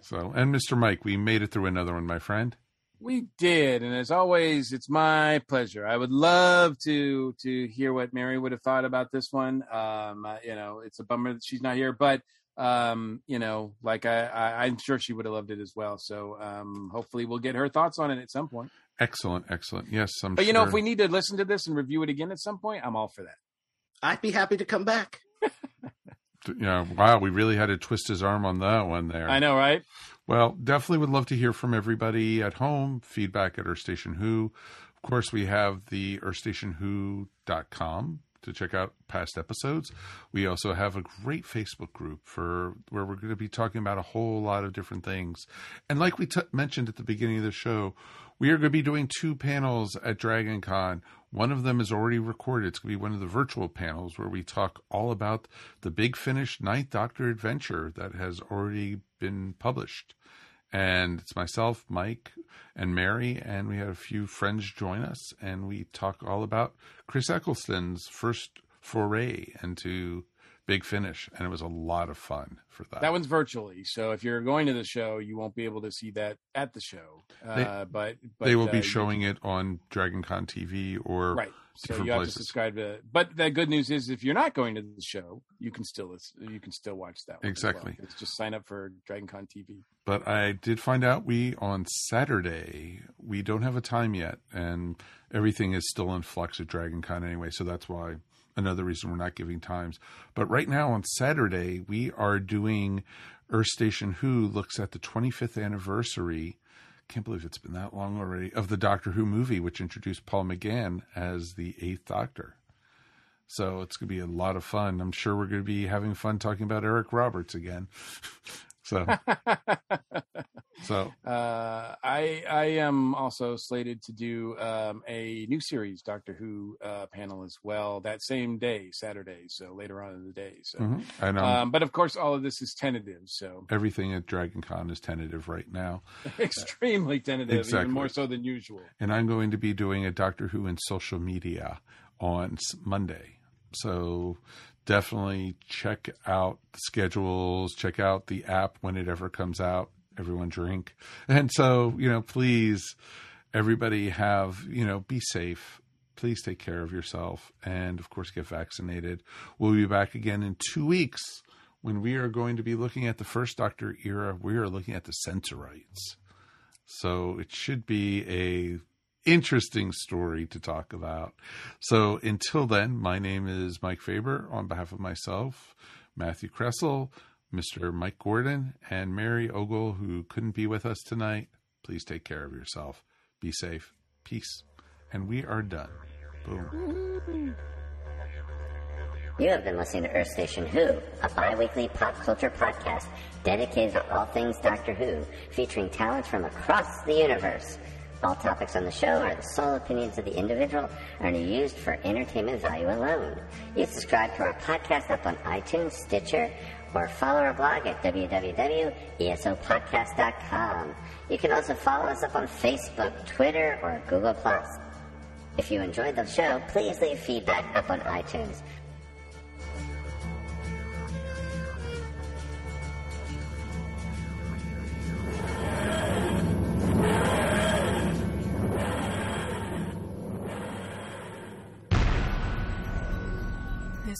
so, and Mr. Mike, we made it through another one, my friend. We did, and as always, it's my pleasure. I would love to to hear what Mary would have thought about this one. Um, uh, you know, it's a bummer that she's not here, but um, you know, like I, I, I'm sure she would have loved it as well. So, um, hopefully, we'll get her thoughts on it at some point. Excellent, excellent. Yes, I'm. But you sure. know, if we need to listen to this and review it again at some point, I'm all for that. I'd be happy to come back. *laughs* yeah, wow, we really had to twist his arm on that one there. I know, right? Well, definitely would love to hear from everybody at home. Feedback at Earth Station Who. Of course, we have the earthstationwho.com to check out past episodes. We also have a great Facebook group for where we're going to be talking about a whole lot of different things. And like we t- mentioned at the beginning of the show, we are going to be doing two panels at Dragon Con. One of them is already recorded. It's going to be one of the virtual panels where we talk all about the Big Finish Ninth Doctor adventure that has already been published. And it's myself, Mike, and Mary, and we had a few friends join us, and we talk all about Chris Eccleston's first foray into Big Finish, and it was a lot of fun for that. That one's virtually, so if you're going to the show, you won't be able to see that at the show. Uh, They- but, but they will be uh, showing it on Dragon Con TV or right. So different you have places. to subscribe to. But the good news is, if you're not going to the show, you can still you can still watch that. One as well. Exactly. It's just sign up for Dragon Con TV. But I did find out we on Saturday we don't have a time yet, and everything is still in flux at Dragon Con anyway. So that's why another reason we're not giving times. But right now on Saturday we are doing Earth Station Who looks at the 25th anniversary. Can't believe it's been that long already of the Doctor Who movie, which introduced Paul McGann as the Eighth Doctor. So it's going to be a lot of fun. I'm sure we're going to be having fun talking about Eric Roberts again. *laughs* so, *laughs* so Uh, I I am also slated to do um, a new series Doctor Who uh, panel as well that same day, Saturday. So later on in the day. So, Mhm. And, um, um, but of course, all of this is tentative. So everything at Dragon Con is tentative right now. *laughs* extremely tentative, Exactly. even more so than usual. And I'm going to be doing a Doctor Who in social media on Monday. So definitely check out the schedules, check out the app when it ever comes out. Everyone drink. And so, you know, please, everybody have, you know, be safe. Please take care of yourself. And of course, get vaccinated. We'll be back again in two weeks when we are going to be looking at the first Doctor era. We are looking at the Sensorites. So it should be a interesting story to talk about. So until then, my name is Mike Faber on behalf of myself, Matthew Kresal, Mr. Mike Gordon, and Mary Ogle, who couldn't be with us tonight. Please take care of yourself. Be safe. Peace. And we are done. Boom. You have been listening to Earth Station Who, a bi-weekly pop culture podcast dedicated to all things Doctor Who, featuring talents from across the universe. All topics on the show are the sole opinions of the individual and are used for entertainment value alone. You subscribe to our podcast up on iTunes, Stitcher, or follow our blog at www.esopodcast.com. You can also follow us up on Facebook, Twitter, or Google+. If you enjoyed the show, please leave feedback up on iTunes.